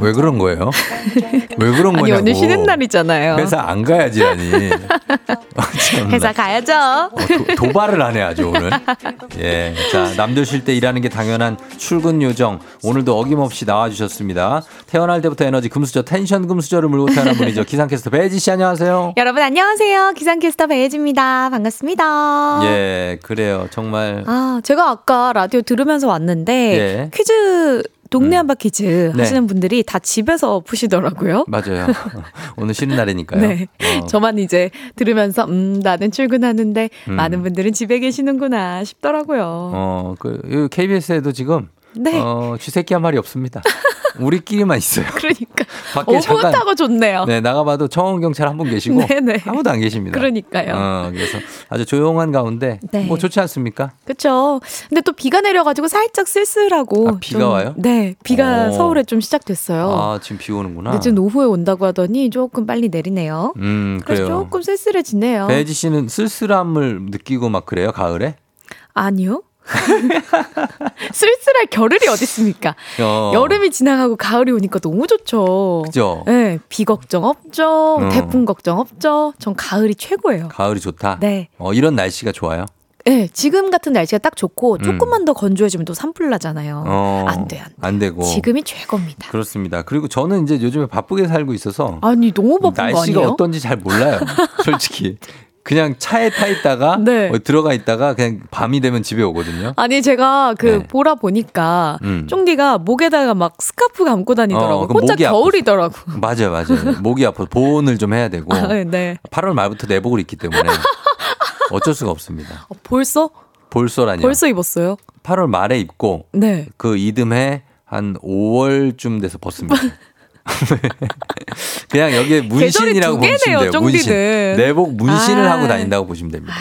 왜 그런 거예요? 왜 그런 아니 거냐고 오늘 쉬는 날이잖아요. 회사 안 가야지라니 참나. 회사 가야죠. 어, 도, 도발을 하네 아주 오늘. 예, 자 남들 쉴 때 일하는 게 당연한 출근 요정 오늘도 어김없이 나와주셨습니다. 태어날 때부터 에너지 금수저 텐션 금수저를 물고 태어난 분이죠. 기상캐스터 배지 씨 안녕하세요. 여러분 안녕하세요. 기상캐스터 배혜지입니다. 반갑습니다. 예, 그래요. 정말 아, 제가 아까 라디오 들으면서 왔는데 예. 퀴즈 동네 한 바 퀴 즈 네. 하시는 분들이 다 집에서 푸시더라고요. 맞아요. 오늘 쉬는 날이니까요. 네. 어. 저만 이제 들으면서 음, 나는 출근하는데 음. 많은 분들은 집에 계시는구나 싶더라고요. 어, 그 KBS에도 지금 네. 어, 쥐새끼 한 마리 없습니다. 우리끼리만 있어요. 그러니까 밖에 오붓하고 좋네요. 네, 나가봐도 청원 경찰 한 분 계시고 네네. 아무도 안 계십니다. 그러니까요. 어, 그래서 아주 조용한 가운데 네. 뭐 좋지 않습니까? 그렇죠. 근데 또 비가 내려가지고 살짝 쓸쓸하고. 아, 비가 좀- 와요? 네, 비가 오. 서울에 좀 시작됐어요. 아, 지금 비 오는구나. 늦은 오후에 온다고 하더니 조금 빨리 내리네요. 음, 그래요. 조금 쓸쓸해지네요. 배지 씨는 쓸쓸함을 느끼고 막 그래요, 가을에? 아니요. 쓸쓸할 겨를이 어디 있습니까? 어. 여름이 지나가고 가을이 오니까 너무 좋죠. 그죠? 네, 비 걱정 없죠. 음. 태풍 걱정 없죠. 전 가을이 최고예요. 가을이 좋다. 네. 어, 이런 날씨가 좋아요. 네, 지금 같은 날씨가 딱 좋고 음. 조금만 더 건조해지면 또 산불 나잖아요. 어, 안 돼, 안 돼. 안 되고. 지금이 최고입니다. 그렇습니다. 그리고 저는 이제 요즘에 바쁘게 살고 있어서 아니 너무 바쁜 거 날씨가 아니에요? 어떤지 잘 몰라요. 솔직히. 그냥 차에 타 있다가 네. 어, 들어가 있다가 그냥 밤이 되면 집에 오거든요. 아니 제가 그 네. 보라 보니까 음. 쫑디가 목에다가 막 스카프 감고 다니더라고. 어, 혼자 겨울이더라고. 맞아요, 맞아요. 목이 아파서 보온을 좀 해야 되고. 아, 네. 8월 말부터 내복을 입기 때문에 어쩔 수가 없습니다. 어, 벌써 볼소라니요. 벌써 입었어요? 8월 말에 입고 네. 그 이듬해 한 5월쯤 돼서 벗습니다. 그냥 여기에 문신이라고 보시면 돼요. 문신. 내복 문신을 아. 하고 다닌다고 보시면 됩니다.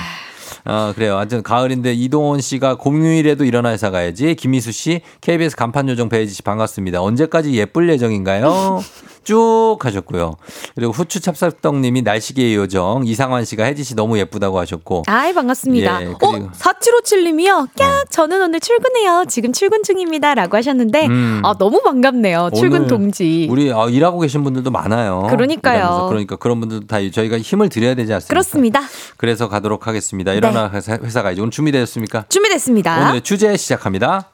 어, 그래요. 완전 가을인데 이동원 씨가 공휴일에도 일어나 회사 가야지. 김희수 씨, KBS 간판 요정 배혜지 씨 반갑습니다. 언제까지 예쁠 예정인가요? 쭉 하셨고요. 그리고 후추 찹쌀떡님이 날씨계의 요정 이상환 씨가 혜지 씨 너무 예쁘다고 하셨고. 아이 반갑습니다. 예, 어, 그리고- 네. 4757님이요. 깍 저는 오늘 출근해요. 지금 출근 중입니다라고 하셨는데 음. 아 너무 반갑네요. 출근 오늘 동지. 우리 아, 일하고 계신 분들도 많아요. 그러니까요. 일하면서. 그러니까 그런 분들도 다 저희가 힘을 드려야 되지 않습니까? 그렇습니다. 그래서 가도록 하겠습니다. 일어나 회사, 회사 가야지. 오늘 준비되셨습니까? 준비됐습니다. 오늘의 주제 시작합니다.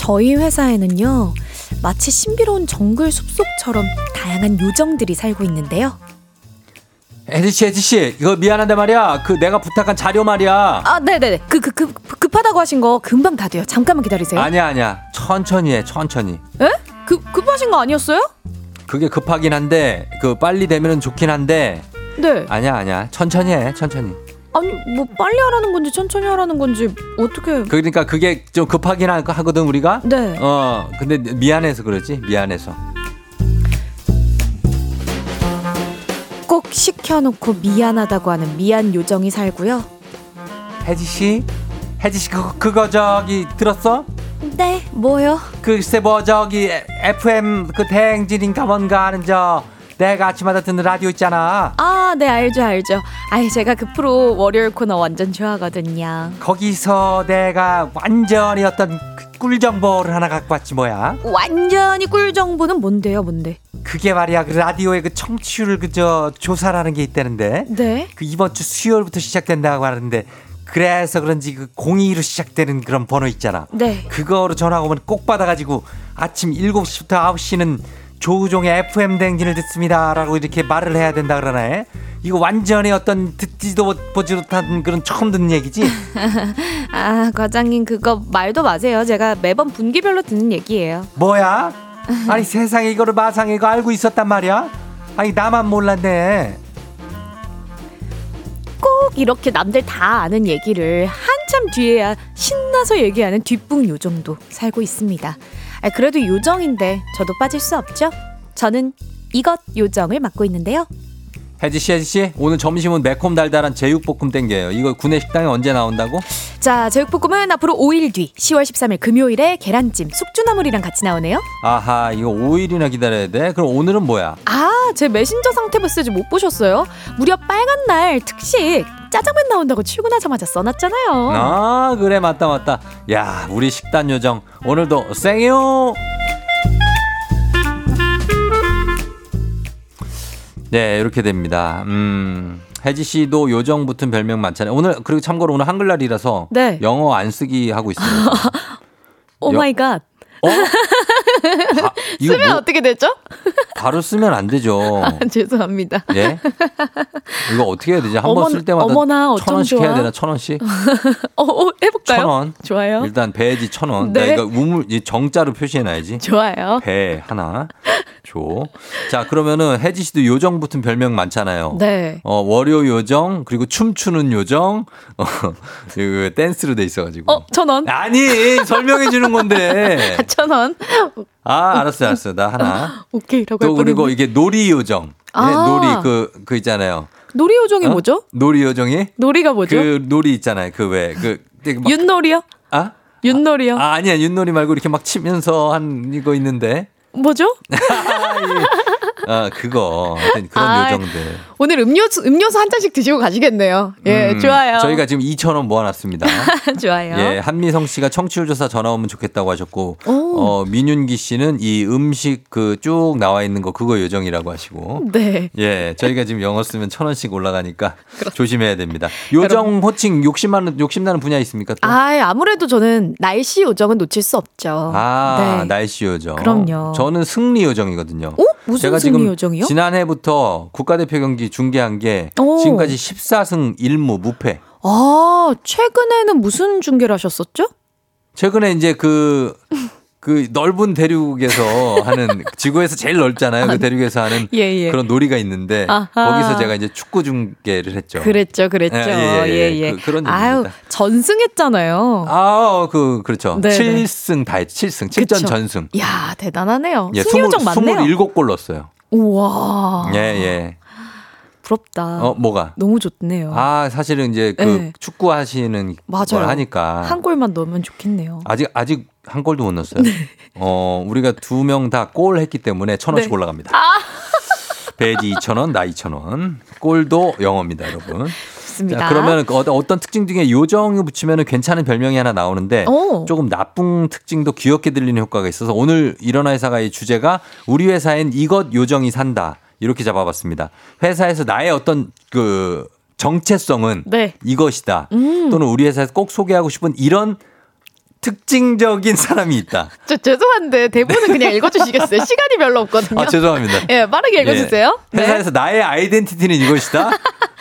저희 회사에는요. 마치 신비로운 정글 숲속처럼 다양한 요정들이 살고 있는데요. 혜지 씨, 혜지 씨, 이거 미안한데 말이야. 그 내가 부탁한 자료 말이야. 아, 네네. 그, 그, 그, 급하다고 하신 거 금방 다 돼요. 잠깐만 기다리세요. 아니야, 아니야. 천천히 해, 천천히. 에? 급, 급하신 거 아니었어요? 그게 급하긴 한데 그 빨리 되면은 좋긴 한데 네. 아니야 아니야 천천히 해 천천히. 아니 뭐 빨리 하라는 건지 천천히 하라는 건지 어떻게? 그러니까 그게 좀 급하긴 하- 하거든 우리가. 네. 어 근데 미안해서 그러지 미안해서. 꼭 시켜놓고 미안하다고 하는 미안 요정이 살고요. 혜지 씨, 혜지 씨 그거, 그거 저기 들었어? 네, 뭐요? 글쎄 뭐 저기 FM 그 대행진인가 뭔가 하는 저 내가 아침마다 듣는 라디오 있잖아. 아, 네 알죠 알죠. 아이 제가 그 프로 월요일 코너 완전 좋아하거든요. 거기서 내가 완전히 어떤 그꿀 정보를 하나 갖고 왔지 뭐야. 완전히 꿀 정보는 뭔데요, 뭔데? 그게 말이야 그 라디오의 그 청취율을 그저 조사라는 게 있다는데 네. 그 이번 주 수요일부터 시작된다고 하는데 그래서 그런지 그 02로 시작되는 그런 번호 있잖아. 네. 그거로 전화가 오면 꼭 받아가지고 아침 7시부터 9시는 조우종의 FM 댕진을 듣습니다라고 이렇게 말을 해야 된다 그러네. 이거 완전히 어떤 듣지도 보지 못한 그런 처음 듣는 얘기지. 아, 과장님 그거 말도 마세요. 제가 매번 분기별로 듣는 얘기예요. 뭐야? 아니 세상에 이거를 마상에 이거 알고 있었단 말이야? 아니 나만 몰랐네. 꼭 이렇게 남들 다 아는 얘기를 한참 뒤에야 신나서 얘기하는 뒷북 요정도 살고 있습니다. 아, 그래도 요정인데 저도 빠질 수 없죠. 저는 이것 요정을 맡고 있는데요. 혜지 씨, 혜지 씨, 오늘 점심은 매콤 달달한 제육볶음 땡겨요. 이거 구내 식당에 언제 나온다고? 자, 제육볶음은 앞으로 5일 뒤 10월 13일 금요일에 계란찜, 숙주나물이랑 같이 나오네요. 아하, 이거 5일이나 기다려야 돼. 그럼 오늘은 뭐야? 아, 제 메신저 상태 메시지 못 보셨어요? 무려 빨간 날 특식 짜장면 나온다고 출근하자마자 써놨잖아요. 아, 그래 맞다 맞다. 야, 우리 식단 요정 오늘도 생요. 네, 이렇게 됩니다. 음. 혜지 씨도 요정 붙은 별명 많잖아요. 오늘 그리고 참고로 오늘 한글날이라서 네. 영어 안 쓰기 하고 있어요. Oh my God. 어? 바, 쓰면 뭐, 어떻게 되죠? 바로 쓰면 안 되죠. 죄송합니다. 예? 이거 어떻게 해야 되지? 한 번 쓸 때마다 어머나, 천 원씩 어쩜 해야 좋아? 되나? 천 원씩? 어, 어, 해볼까요? 천 원. 좋아요. 일단 혜지 천 원. 네. 나 이거 우물 이 정자로 표시해놔야지. 좋아요. 배 하나 줘. 자 그러면은 혜지 씨도 요정 붙은 별명 많잖아요. 네. 어 월요 요정 그리고 춤추는 요정 어 그 댄스로 돼 있어가지고. 어, 천 원. 아니 설명해 주는 건데. 천 원. 아 알았어 알았어 나 하나. 오케이라고 또할 그리고. 이게 놀이 요정. 네, 아. 놀이 그 그 있잖아요. 놀이 요정이 어? 뭐죠? 놀이 요정이? 놀이가 뭐죠? 그 놀이 있잖아요. 그 왜 그. 윷놀이요? 아? 윷놀이요? 아 아니야 윷놀이 말고 이렇게 막 치면서 한 이거 있는데. 뭐죠? 아 그거 하여튼 그런 아, 요정들. 오늘 음료수 음료수 한 잔씩 드시고 가시겠네요. 예, 음, 좋아요. 저희가 지금 2천 원 모아놨습니다. 좋아요. 예, 한미성 씨가 청취율 조사 전화 오면 좋겠다고 하셨고, 오. 어 민윤기 씨는 이 음식 그 쭉 나와 있는 거 그거 요정이라고 하시고. 네. 예, 저희가 지금 영어 쓰면 천 원씩 올라가니까 조심해야 됩니다. 요정 호칭 욕심 많은 욕심 나는 분야 있습니까? 또? 아, 아무래도 저는 날씨 요정은 놓칠 수 없죠. 아, 네. 날씨 요정. 그럼요. 저는 승리 요정이거든요. 어? 무슨 제가 승리 지금 요정이요? 지난해부터 국가대표 경기 중계한 게 오. 지금까지 14승 1무 무패. 아, 최근에는 무슨 중계를 하셨었죠? 최근에 이제 그, 그 넓은 대륙에서 하는 지구에서 제일 넓잖아요. 그 대륙에서 하는 예, 예. 그런 놀이가 있는데 아하. 거기서 제가 이제 축구 중계를 했죠. 그랬죠, 그랬죠. 예, 예, 예, 예. 예. 그- 그런 아유. 전승했잖아요. 아, 그 그렇죠. 네, 네. 7승 다 했죠. 7승. 7전 그쵸. 전승. 야 대단하네요. 예, 승리 요정 맞네요. 27골 넣었어요. 우와. 예, 예. 부럽다. 어, 뭐가? 너무 좋네요. 아, 사실은 이제 그 네. 축구 하시는 걸 맞아요. 하니까 한 골만 넣으면 좋겠네요. 아직 아직 한 골도 못 넣었어요. 어, 우리가 두 명 다 골 했기 때문에 천 원씩 네. 올라갑니다. 배지 2,000원, 나 2,000원. 골도 영어입니다, 여러분. 좋습니다. 자, 그러면 그 어떤, 어떤 특징 중에 요정을 붙이면 괜찮은 별명이 하나 나오는데 오. 조금 나쁜 특징도 귀엽게 들리는 효과가 있어서 오늘 일어나 회사가의 주제가 우리 회사엔 이것 요정이 산다. 이렇게 잡아봤습니다. 회사에서 나의 어떤 그 정체성은 네. 이것이다. 음. 또는 우리 회사에서 꼭 소개하고 싶은 이런 특징적인 사람이 있다. 저 죄송한데 대본은 그냥 읽어주시겠어요? 시간이 별로 없거든요. 아, 죄송합니다. 예, 빠르게 읽어주세요. 예. 회사에서 나의 아이덴티티는 이것이다.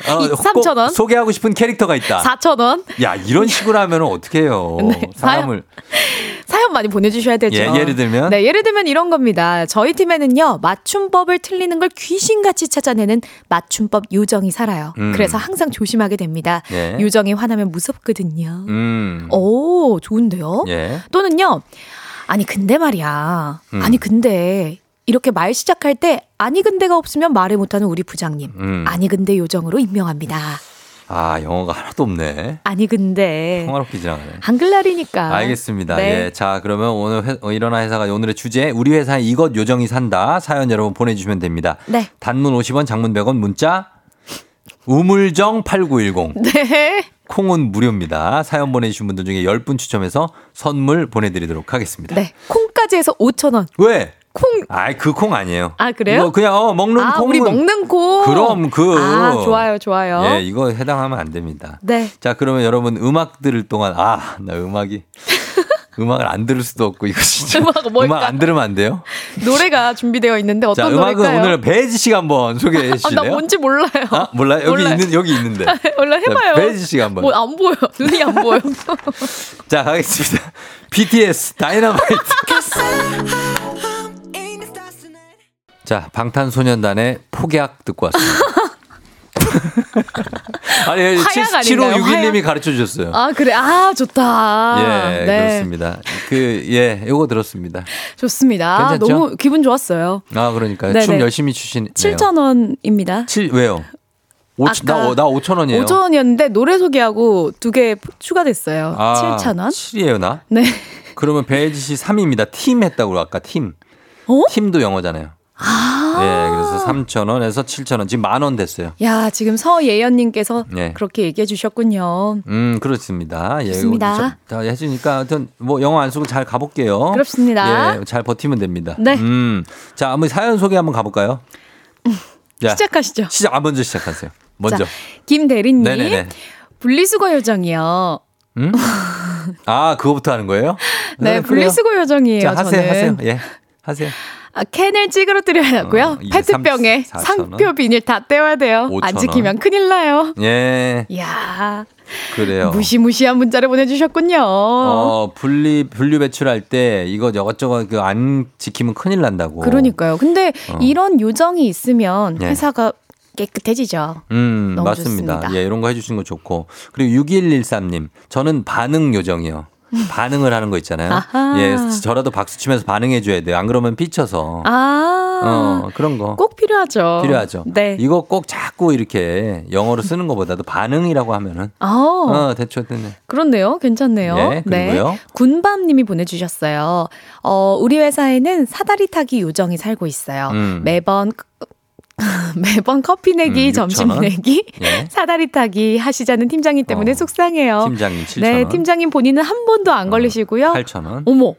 어, 이- 꼭 3,000원. 소개하고 싶은 캐릭터가 있다. 4천 원. 야, 이런 식으로 하면 어떻게 해요? 네, 사람을. 사연 점점 많이 보내주셔야 되죠. 예, 예를 들면? 네, 예를 들면 이런 겁니다. 저희 팀에는요, 맞춤법을 틀리는 걸 귀신같이 찾아내는 맞춤법 요정이 살아요. 음. 그래서 항상 조심하게 됩니다. 예. 요정이 화나면 무섭거든요. 음. 오, 좋은데요? 예. 또는요, 아니, 근데 말이야. 음. 아니, 근데. 이렇게 말 시작할 때, 아니, 근데가 없으면 말을 못하는 우리 부장님. 음. 아니, 근데 요정으로 임명합니다. 아, 영어가 하나도 없네. 아니, 근데. 통화롭게 지나가네. 한글날이니까. 알겠습니다. 네. 예. 자, 그러면 오늘 회, 어, 일어나 회사가 오늘의 주제, 우리 회사에 이것 요정이 산다. 사연 여러분 보내주시면 됩니다. 네. 단문 50원, 장문 100원, 문자, 우물정 8910. 네. 콩은 무료입니다. 사연 보내주신 분들 중에 10분 추첨해서 선물 보내드리도록 하겠습니다. 네. 콩까지 해서 5,000원. 왜? 콩. 아이, 그 콩 아니에요. 아, 그래요? 이거 그냥, 어, 먹는 아, 콩은. 우리 먹는 콩. 그럼 그. 아, 좋아요, 좋아요. 예, 이거 해당하면 안 됩니다. 네. 자, 그러면 여러분 음악 들을 동안, 아, 나 음악이. 음악을 안 들을 수도 없고, 이거 진짜. 음악은 뭘까? 음악 안 들으면 안 돼요? 노래가 준비되어 있는데 자, 어떤 음악은 노래일까요? 오늘 배지 씨가 한번 소개해 아, 주실래요? 나 뭔지 몰라요. 아, 몰라요? 여기 몰라요. 있는, 여기 있는데. 몰라 해봐요. 자, 배지 씨가 한번. 뭐 안 보여. 눈이 안 보여. 자, 가겠습니다. BTS 다이너마이트. 자, 방탄소년단의 폭약 듣고 왔습니다. 아니, 화약 아닌가요? 7561님이 가르쳐 주셨어요. 아 그래. 아 좋다. 예, 네. 그렇습니다. 그, 예, 요거 들었습니다. 좋습니다. 괜찮죠? 너무 기분 좋았어요. 아, 그러니까요. 네네. 춤 열심히 추시네요. 7천 원입니다. 7, 왜요? 오, 아까 나, 나 5천 원이에요. 5천 원이었는데 노래 소개하고 두 개 추가됐어요. 아, 7천 원. 7이에요, 나? 네. 그러면 배지 씨 3입니다. 팀 했다고 아까 팀. 어? 팀도 영어잖아요. 아. 예, 그래서 3,000원에서 7,000원. 지금 만 원 됐어요. 야 지금 서예연님께서 네. 그렇게 얘기해 주셨군요. 음, 그렇습니다. 예, 좋습니다. 이거 다 해주니까 하여튼 뭐 영어 안 쓰고 잘 가볼게요. 그렇습니다. 예, 잘 버티면 됩니다. 네. 음, 자, 한번 사연 소개 한번 가볼까요? 자, 시작하시죠. 시작, 아, 먼저 시작하세요. 먼저. 자, 김대리님 네네네. 분리수거 요정이요. 음? 아, 그거부터 하는 거예요? 네, 그래요. 분리수거 요정이에요. 자, 하세요, 저는. 하세요. 예, 하세요. 아, 캔을 찌그러뜨려야고요. 어, 이게 페트병에 삼- 상표 4,000원? 비닐 다 떼어야 돼요. 안 5,000원. 지키면 큰일 나요. 예, 이야, 그래요. 무시무시한 문자를 보내주셨군요. 어, 분리, 분류 배출할 때 이거 저것저것 그안 지키면 큰일 난다고. 그러니까요. 근데 어. 이런 요정이 있으면 예. 회사가 깨끗해지죠. 음, 맞습니다. 좋습니다. 예, 이런 거 해주신 거 좋고. 그리고 6113님, 저는 반응 요정이요. 반응을 하는 거 있잖아요. 아하. 예, 저라도 박수 치면서 반응해 줘야 돼요. 안 그러면 삐쳐서. 아, 어, 그런 거. 꼭 필요하죠. 필요하죠. 네. 이거 꼭 자꾸 이렇게 영어로 쓰는 것보다도 반응이라고 하면은. 어, 어, 대충 됐네. 그렇네요. 괜찮네요. 예, 그리고요. 군밤 님이 보내 주셨어요. 어, 우리 회사에는 사다리 타기 요정이 살고 있어요. 음. 매번 매번 커피 내기, 음, 점심 6,000원. 내기, 예. 사다리 타기 하시자는 팀장님 때문에 어, 속상해요. 팀장님 7,000원. 네, 팀장님 본인은 한 번도 안 걸리시고요. 8,000원. 어머,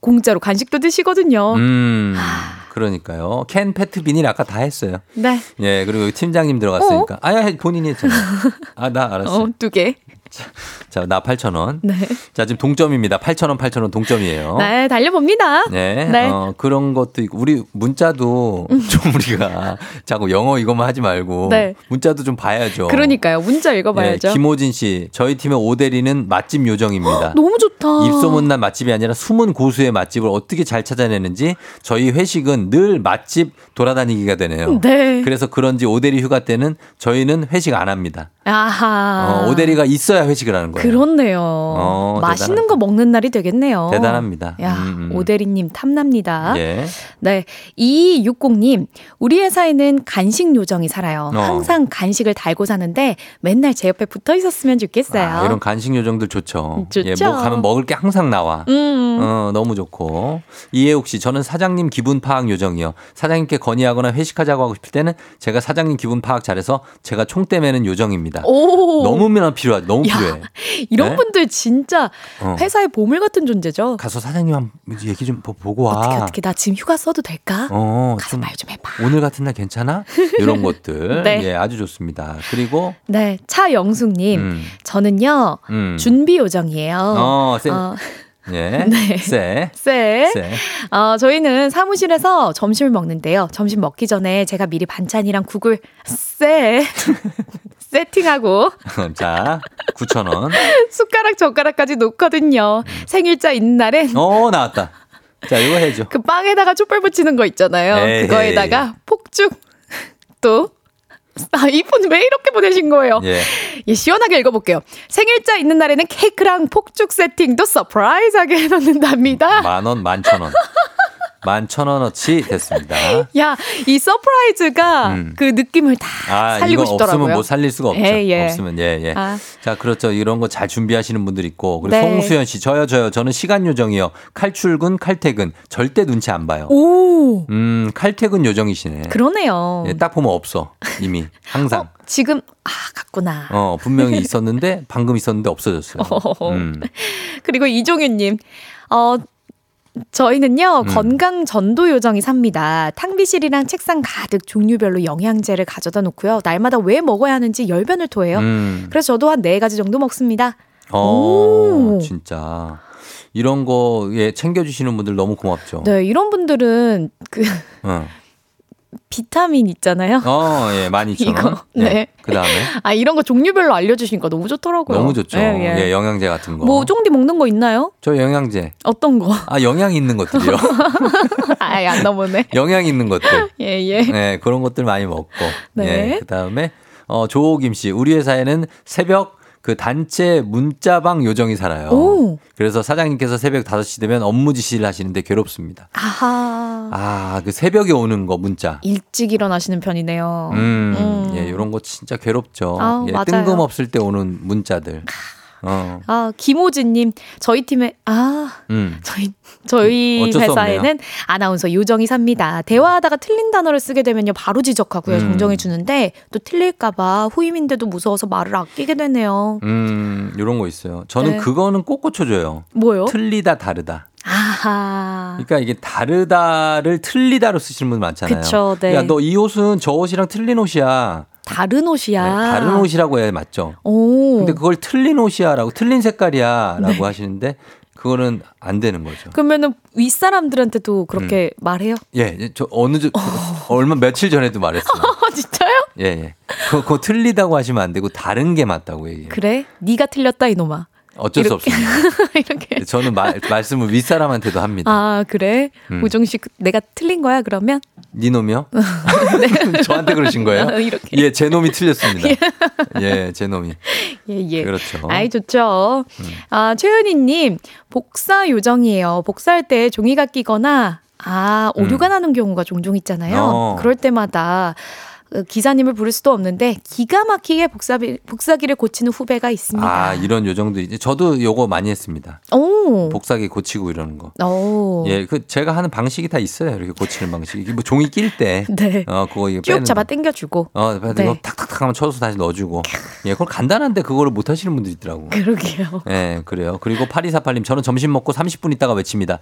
공짜로 간식도 드시거든요. 음, 그러니까요. 캔 페트 비닐 아까 다 했어요. 네, 예, 그리고 팀장님 들어갔으니까. 아야, 본인이 했잖아. 아, 나 알았어. 어, 두 개. 자, 나 8,000원. 네, 자, 지금 동점입니다. 8,000원, 8,000원 동점이에요. 네, 달려봅니다. 네. 네. 어, 그런 것도 있고, 우리 문자도 좀 우리가 자꾸 영어 이것만 하지 말고, 네. 문자도 좀 봐야죠. 그러니까요. 문자 읽어봐야죠. 예, 김호진 씨, 저희 팀의 오대리는 맛집 요정입니다. 너무 좋다. 입소문난 맛집이 아니라 숨은 고수의 맛집을 어떻게 잘 찾아내는지 저희 회식은 늘 맛집 돌아다니기가 되네요. 네. 그래서 그런지 오대리 휴가 때는 저희는 회식 안 합니다. 아하. 어, 오대리가 있어야 회식을 하는 거예요. 그렇네요. 어, 맛있는. 거 먹는 날이 되겠네요. 대단합니다. 야, 음, 음. 오대리님 탐납니다. 예. 네. 2260님, 우리 회사에는 간식 요정이 살아요. 어. 항상 간식을 달고 사는데 맨날 제 옆에 붙어 있었으면 좋겠어요. 아, 이런 간식 요정들 좋죠. 좋죠. 예, 뭐 가면 먹을 게 항상 나와. 음. 어, 너무 좋고. 이혜옥 씨, 저는 사장님 기분 파악 요정이요. 사장님께 건의하거나 회식하자고 하고 싶을 때는 제가 사장님 기분 파악 잘해서 제가 총대 매는 요정입니다. 오. 너무나 필요하지. 너무 야, 필요해. 이런 네? 분들 진짜 어. 회사의 보물 같은 존재죠. 가서 사장님 얘기 좀 보- 보고 와. 어떻게 어떻게 나 지금 휴가 써도 될까? 어, 가서 좀말좀 해봐. 오늘 같은 날 괜찮아? 이런 것들. 네. 예, 아주 좋습니다. 그리고 네, 차영숙님, 음, 저는요 음. 준비 요정이에요. 어, 쎄. 어, 예. 네. 쎄. 쎄. 쎄. 어, 저희는 사무실에서 점심을 먹는데요. 점심 먹기 전에 제가 미리 반찬이랑 국을 쎄. 세팅하고 자, 9,000원. 숟가락 젓가락까지 놓거든요. 생일자 있는 날엔 어, 나왔다. 자, 이거 해줘. 그 빵에다가 촛불 붙이는 거 있잖아요. 에이. 그거에다가 폭죽 또 아, 이분 왜 이렇게 보내신 거예요? 예. 예, 시원하게 읽어볼게요. 생일자 있는 날에는 케이크랑 폭죽 세팅도 surprise하게 해놓는답니다. 만 원, 만천 원. 만천 원어치 됐습니다. 야, 이 surprise가 음. 그 느낌을 다 아, 살리고 싶더라고요. 없으면 뭐 살릴 수가 없죠. 예, 예. 없으면 예, 예. 아. 자, 그렇죠. 이런 거 잘 준비하시는 분들 있고. 그리고 네. 송수연 씨, 저요, 저요. 저는 시간 요정이요. 칼출근, 칼퇴근. 절대 눈치 안 봐요. 오, 음, 칼퇴근 요정이시네. 그러네요. 예, 딱 보면 없어. 이미. 항상. 지금 아, 같구나. 어, 분명히 있었는데 방금 있었는데 없어졌어요. 음. 그리고 이종윤님, 어, 저희는요, 음. 건강 전도 요정이 삽니다. 탕비실이랑 책상 가득 종류별로 영양제를 가져다 놓고요. 날마다 왜 먹어야 하는지 열변을 토해요. 음. 그래서 저도 한 네 가지 정도 먹습니다. 어, 오. 진짜. 이런 거, 예, 챙겨주시는 분들 너무 고맙죠. 네, 이런 분들은 그 어, 비타민 있잖아요. 어 예, 많이 천 원. 이거, 네. 그 다음에. 아, 이런 거 종류별로 알려주시니까 너무 좋더라고요. 너무 좋죠. 예, 예. 예, 영양제 같은 거. 뭐, 쫑디 먹는 거 있나요? 저 영양제. 어떤 거? 아, 영양 있는 것들이요. 아예 안 넘어네. 영양 있는 것들. 예, 예. 네, 그런 것들 많이 먹고. 네. 예, 그 다음에, 어, 조호김 씨. 우리 회사에는 새벽 그 단체 문자방 요정이 살아요. 오. 그래서 사장님께서 새벽 5시 되면 업무 지시를 하시는데 괴롭습니다. 아하. 아, 그 새벽에 오는 거 문자. 일찍 일어나시는 편이네요. 음, 음. 예, 이런 거 진짜 괴롭죠. 아우, 예, 맞아요. 뜬금없을 때 오는 문자들. 어, 아, 김호진님, 저희 팀에, 아, 음. 저희, 저희 수 회사에는. 아나운서 요정이 삽니다. 대화하다가 틀린 단어를 쓰게 되면요, 바로 지적하고요, 음. 정정해주는데, 또 틀릴까봐 후임인데도 무서워서 말을 아끼게 되네요. 음, 이런 거 있어요. 저는 네. 그거는 꼭 고쳐줘요. 뭐요? 틀리다, 다르다. 아하. 그러니까 이게 다르다를 틀리다로 쓰시는 분 많잖아요. 그쵸, 네. 야, 너 이 옷은 저 옷이랑 틀린 옷이야. 다른 옷이야. 네, 다른 옷이라고 해야 맞죠. 오. 근데 그걸 틀린 옷이야라고 틀린 색깔이야라고 하시는데 그거는 안 되는 거죠. 그러면은 윗 사람들한테도 그렇게 음. 말해요? 예, 저 어느 저 얼마 며칠 전에도 말했어요. 아, 진짜요? 예, 예. 그거, 그거 틀리다고 하시면 안 되고 다른 게 맞다고 얘기해요. 그래? 네가 틀렸다, 이놈아. 어쩔 수 이렇게. 없습니다. 이렇게. 저는 말, 말씀을 윗사람한테도 합니다. 아, 그래? 음. 우정 씨, 내가 틀린 거야, 그러면? 니 놈이요? 저한테 그러신 거예요? 네. 이렇게. 예, 제 놈이 틀렸습니다. 예, 제 놈이. 예, 예. 그렇죠. 음. 아이, 좋죠. 아, 최은희님, 복사 요정이에요. 복사할 때 종이가 끼거나, 아, 오류가 나는 경우가 종종 있잖아요. 음. 어. 그럴 때마다 어, 기사님을 부를 수도 없는데, 기가 막히게 복사기, 복사기를 고치는 후배가 있습니다. 아, 이런 요정도 이제 저도 요거 많이 했습니다. 오. 복사기 고치고 이러는 거. 오. 예, 그 제가 하는 방식이 다 있어요. 이렇게 고치는 방식이. 뭐 종이 낄 때. 네. 어, 그거 이거 쭉 잡아 거. 당겨주고. 어, 네. 이거 탁탁탁 하면 쳐서 다시 넣어주고. 예, 그걸 간단한데 그거를 못 하시는 분들 있더라고. 그러게요. 예, 그래요. 그리고 8248님, 저는 점심 먹고 30분 있다가 외칩니다.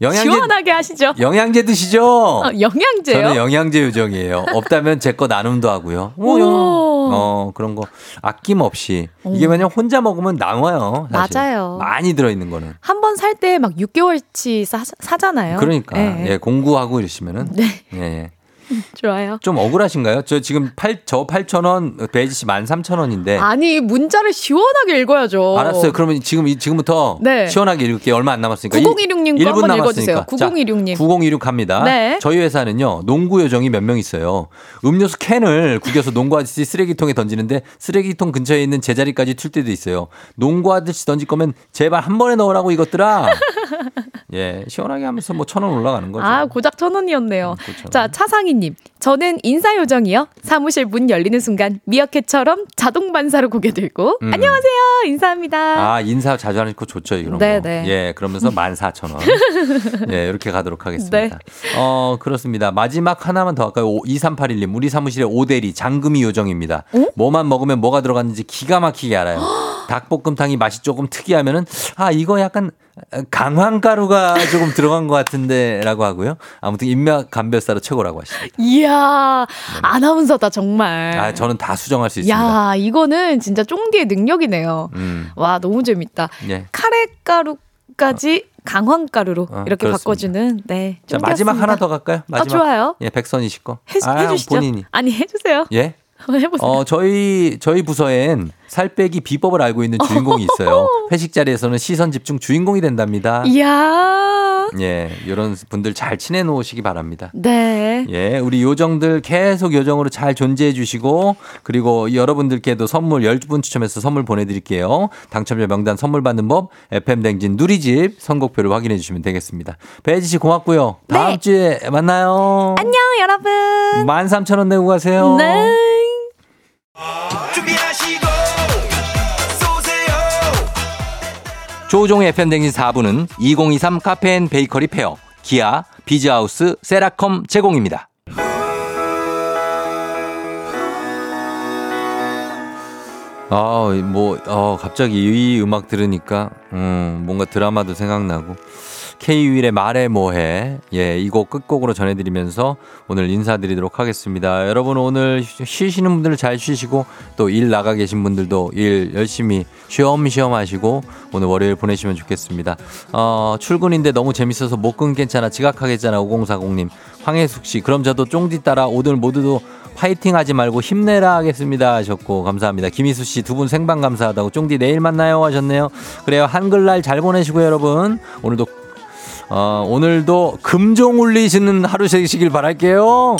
영양제, 시원하게 하시죠. 영양제 드시죠? 어, 영양제요? 저는 영양제 요정이에요. 없다면 제 거 나눔도 하고요. 뭐, 오. 어, 그런 거 아낌없이. 이게 오. 왜냐면 혼자 먹으면 남아요. 사실. 맞아요. 많이 들어있는 거는. 한 번 살 때 막 6개월치 사, 사잖아요. 그러니까. 예. 예, 공구하고 이러시면은. 네. 예, 예. 좋아요. 좀 억울하신가요? 저 지금 8, 저 8,000원, 베이지 씨 13,000원인데. 아니 문자를 시원하게 읽어야죠. 네. 알았어요. 그러면 지금, 이- 지금부터 네. 시원하게 읽을게요. 얼마 안 남았으니까. 9016님 거 한번 읽어주세요. 9016님. 9016 갑니다. 네. 저희 회사는요, 농구 요정이 몇 명 있어요. 음료수 캔을 구겨서 농구 아저씨 쓰레기통에 던지는데 쓰레기통 근처에 있는 제자리까지 튈 때도 있어요. 농구 아저씨 던질 거면 제발 한 번에 넣으라고 이것들아. 예, 시원하게 하면서 뭐 천 원 올라가는 거죠. 아 고작 천 원이었네요. 그렇죠. 자 차상희님, 저는 인사 요정이요. 사무실 문 열리는 순간 미어캣처럼 자동 반사로 고개 들고 음. 안녕하세요 인사합니다. 아, 인사 자주 하는 거 좋죠, 이런 네, 거. 네. 예, 그러면서 14,000원. 예, 이렇게 가도록 하겠습니다. 네. 어, 그렇습니다. 마지막 하나만 더 할까요? 오- 2381님, 우리 사무실에 오대리 장금이 요정입니다. 뭐만 먹으면 뭐가 들어갔는지 기가 막히게 알아요. 닭볶음탕이 맛이 조금 특이하면은, 아, 이거 약간 강황가루가 조금 들어간 것 같은데, 라고 하고요. 아무튼 입맛 감별사로 최고라고 하십니다. 이야 아나운서다 정말. 아, 저는 다 수정할 수 있습니다. 야 이거는 진짜 쫑디의 능력이네요. 음, 와 너무 재밌다. 예. 카레가루까지 강황가루로 어, 이렇게 그렇습니다. 바꿔주는 네. 자, 마지막. 하나 더 갈까요? 마지막. 좋아요. 예, 백선희 씨 거. 해, 아, 해주시죠. 본인이. 아니 해주세요. 예? 해보세요. 어, 저희, 저희 부서엔 살 빼기 비법을 알고 있는 주인공이 있어요. 회식 자리에서는 시선 집중 주인공이 된답니다. 이야. 예, 이런 분들 잘 친해 놓으시기 바랍니다. 네. 예, 우리 요정들 계속 요정으로 잘 존재해 주시고, 그리고 여러분들께도 선물 10분 추첨해서 선물 보내드릴게요. 당첨자 명단 선물 받는 법, FM댕진 누리집 선곡표를 확인해 주시면 되겠습니다. 배지 씨 고맙고요. 다음 네. 주에 만나요. 안녕, 여러분. 13,000원 내고 가세요. 네. 조종의 FM댕진 4부는 2023 카페인 베이커리 페어, 기아, 비즈하우스, 세라컴 제공입니다. 아, 뭐, 어, 갑자기 이 음악 들으니까, 음, 뭔가 드라마도 생각나고. K-윌의 말해 뭐해. 예, 이 곡 끝곡으로 전해드리면서 오늘 인사드리도록 하겠습니다. 여러분 오늘 쉬- 쉬시는 분들 잘 쉬시고 또 일 나가 계신 분들도 일 열심히 쉬엄쉬엄 하시고 오늘 월요일 보내시면 좋겠습니다. 어, 출근인데 너무 재밌어서 못 끊겠잖아. 지각하겠잖아. 5040님. 황혜숙 씨. 그럼 저도 쫑디 따라 오늘 모두도 파이팅 하지 말고 힘내라 하겠습니다 하셨고 감사합니다. 김희수 씨 두 분 생방 감사하다고 쫑디 내일 만나요 하셨네요. 그래요. 한글날 잘 보내시고 여러분. 오늘도 어, 오늘도 금종 울리시는 하루 되시길 바랄게요.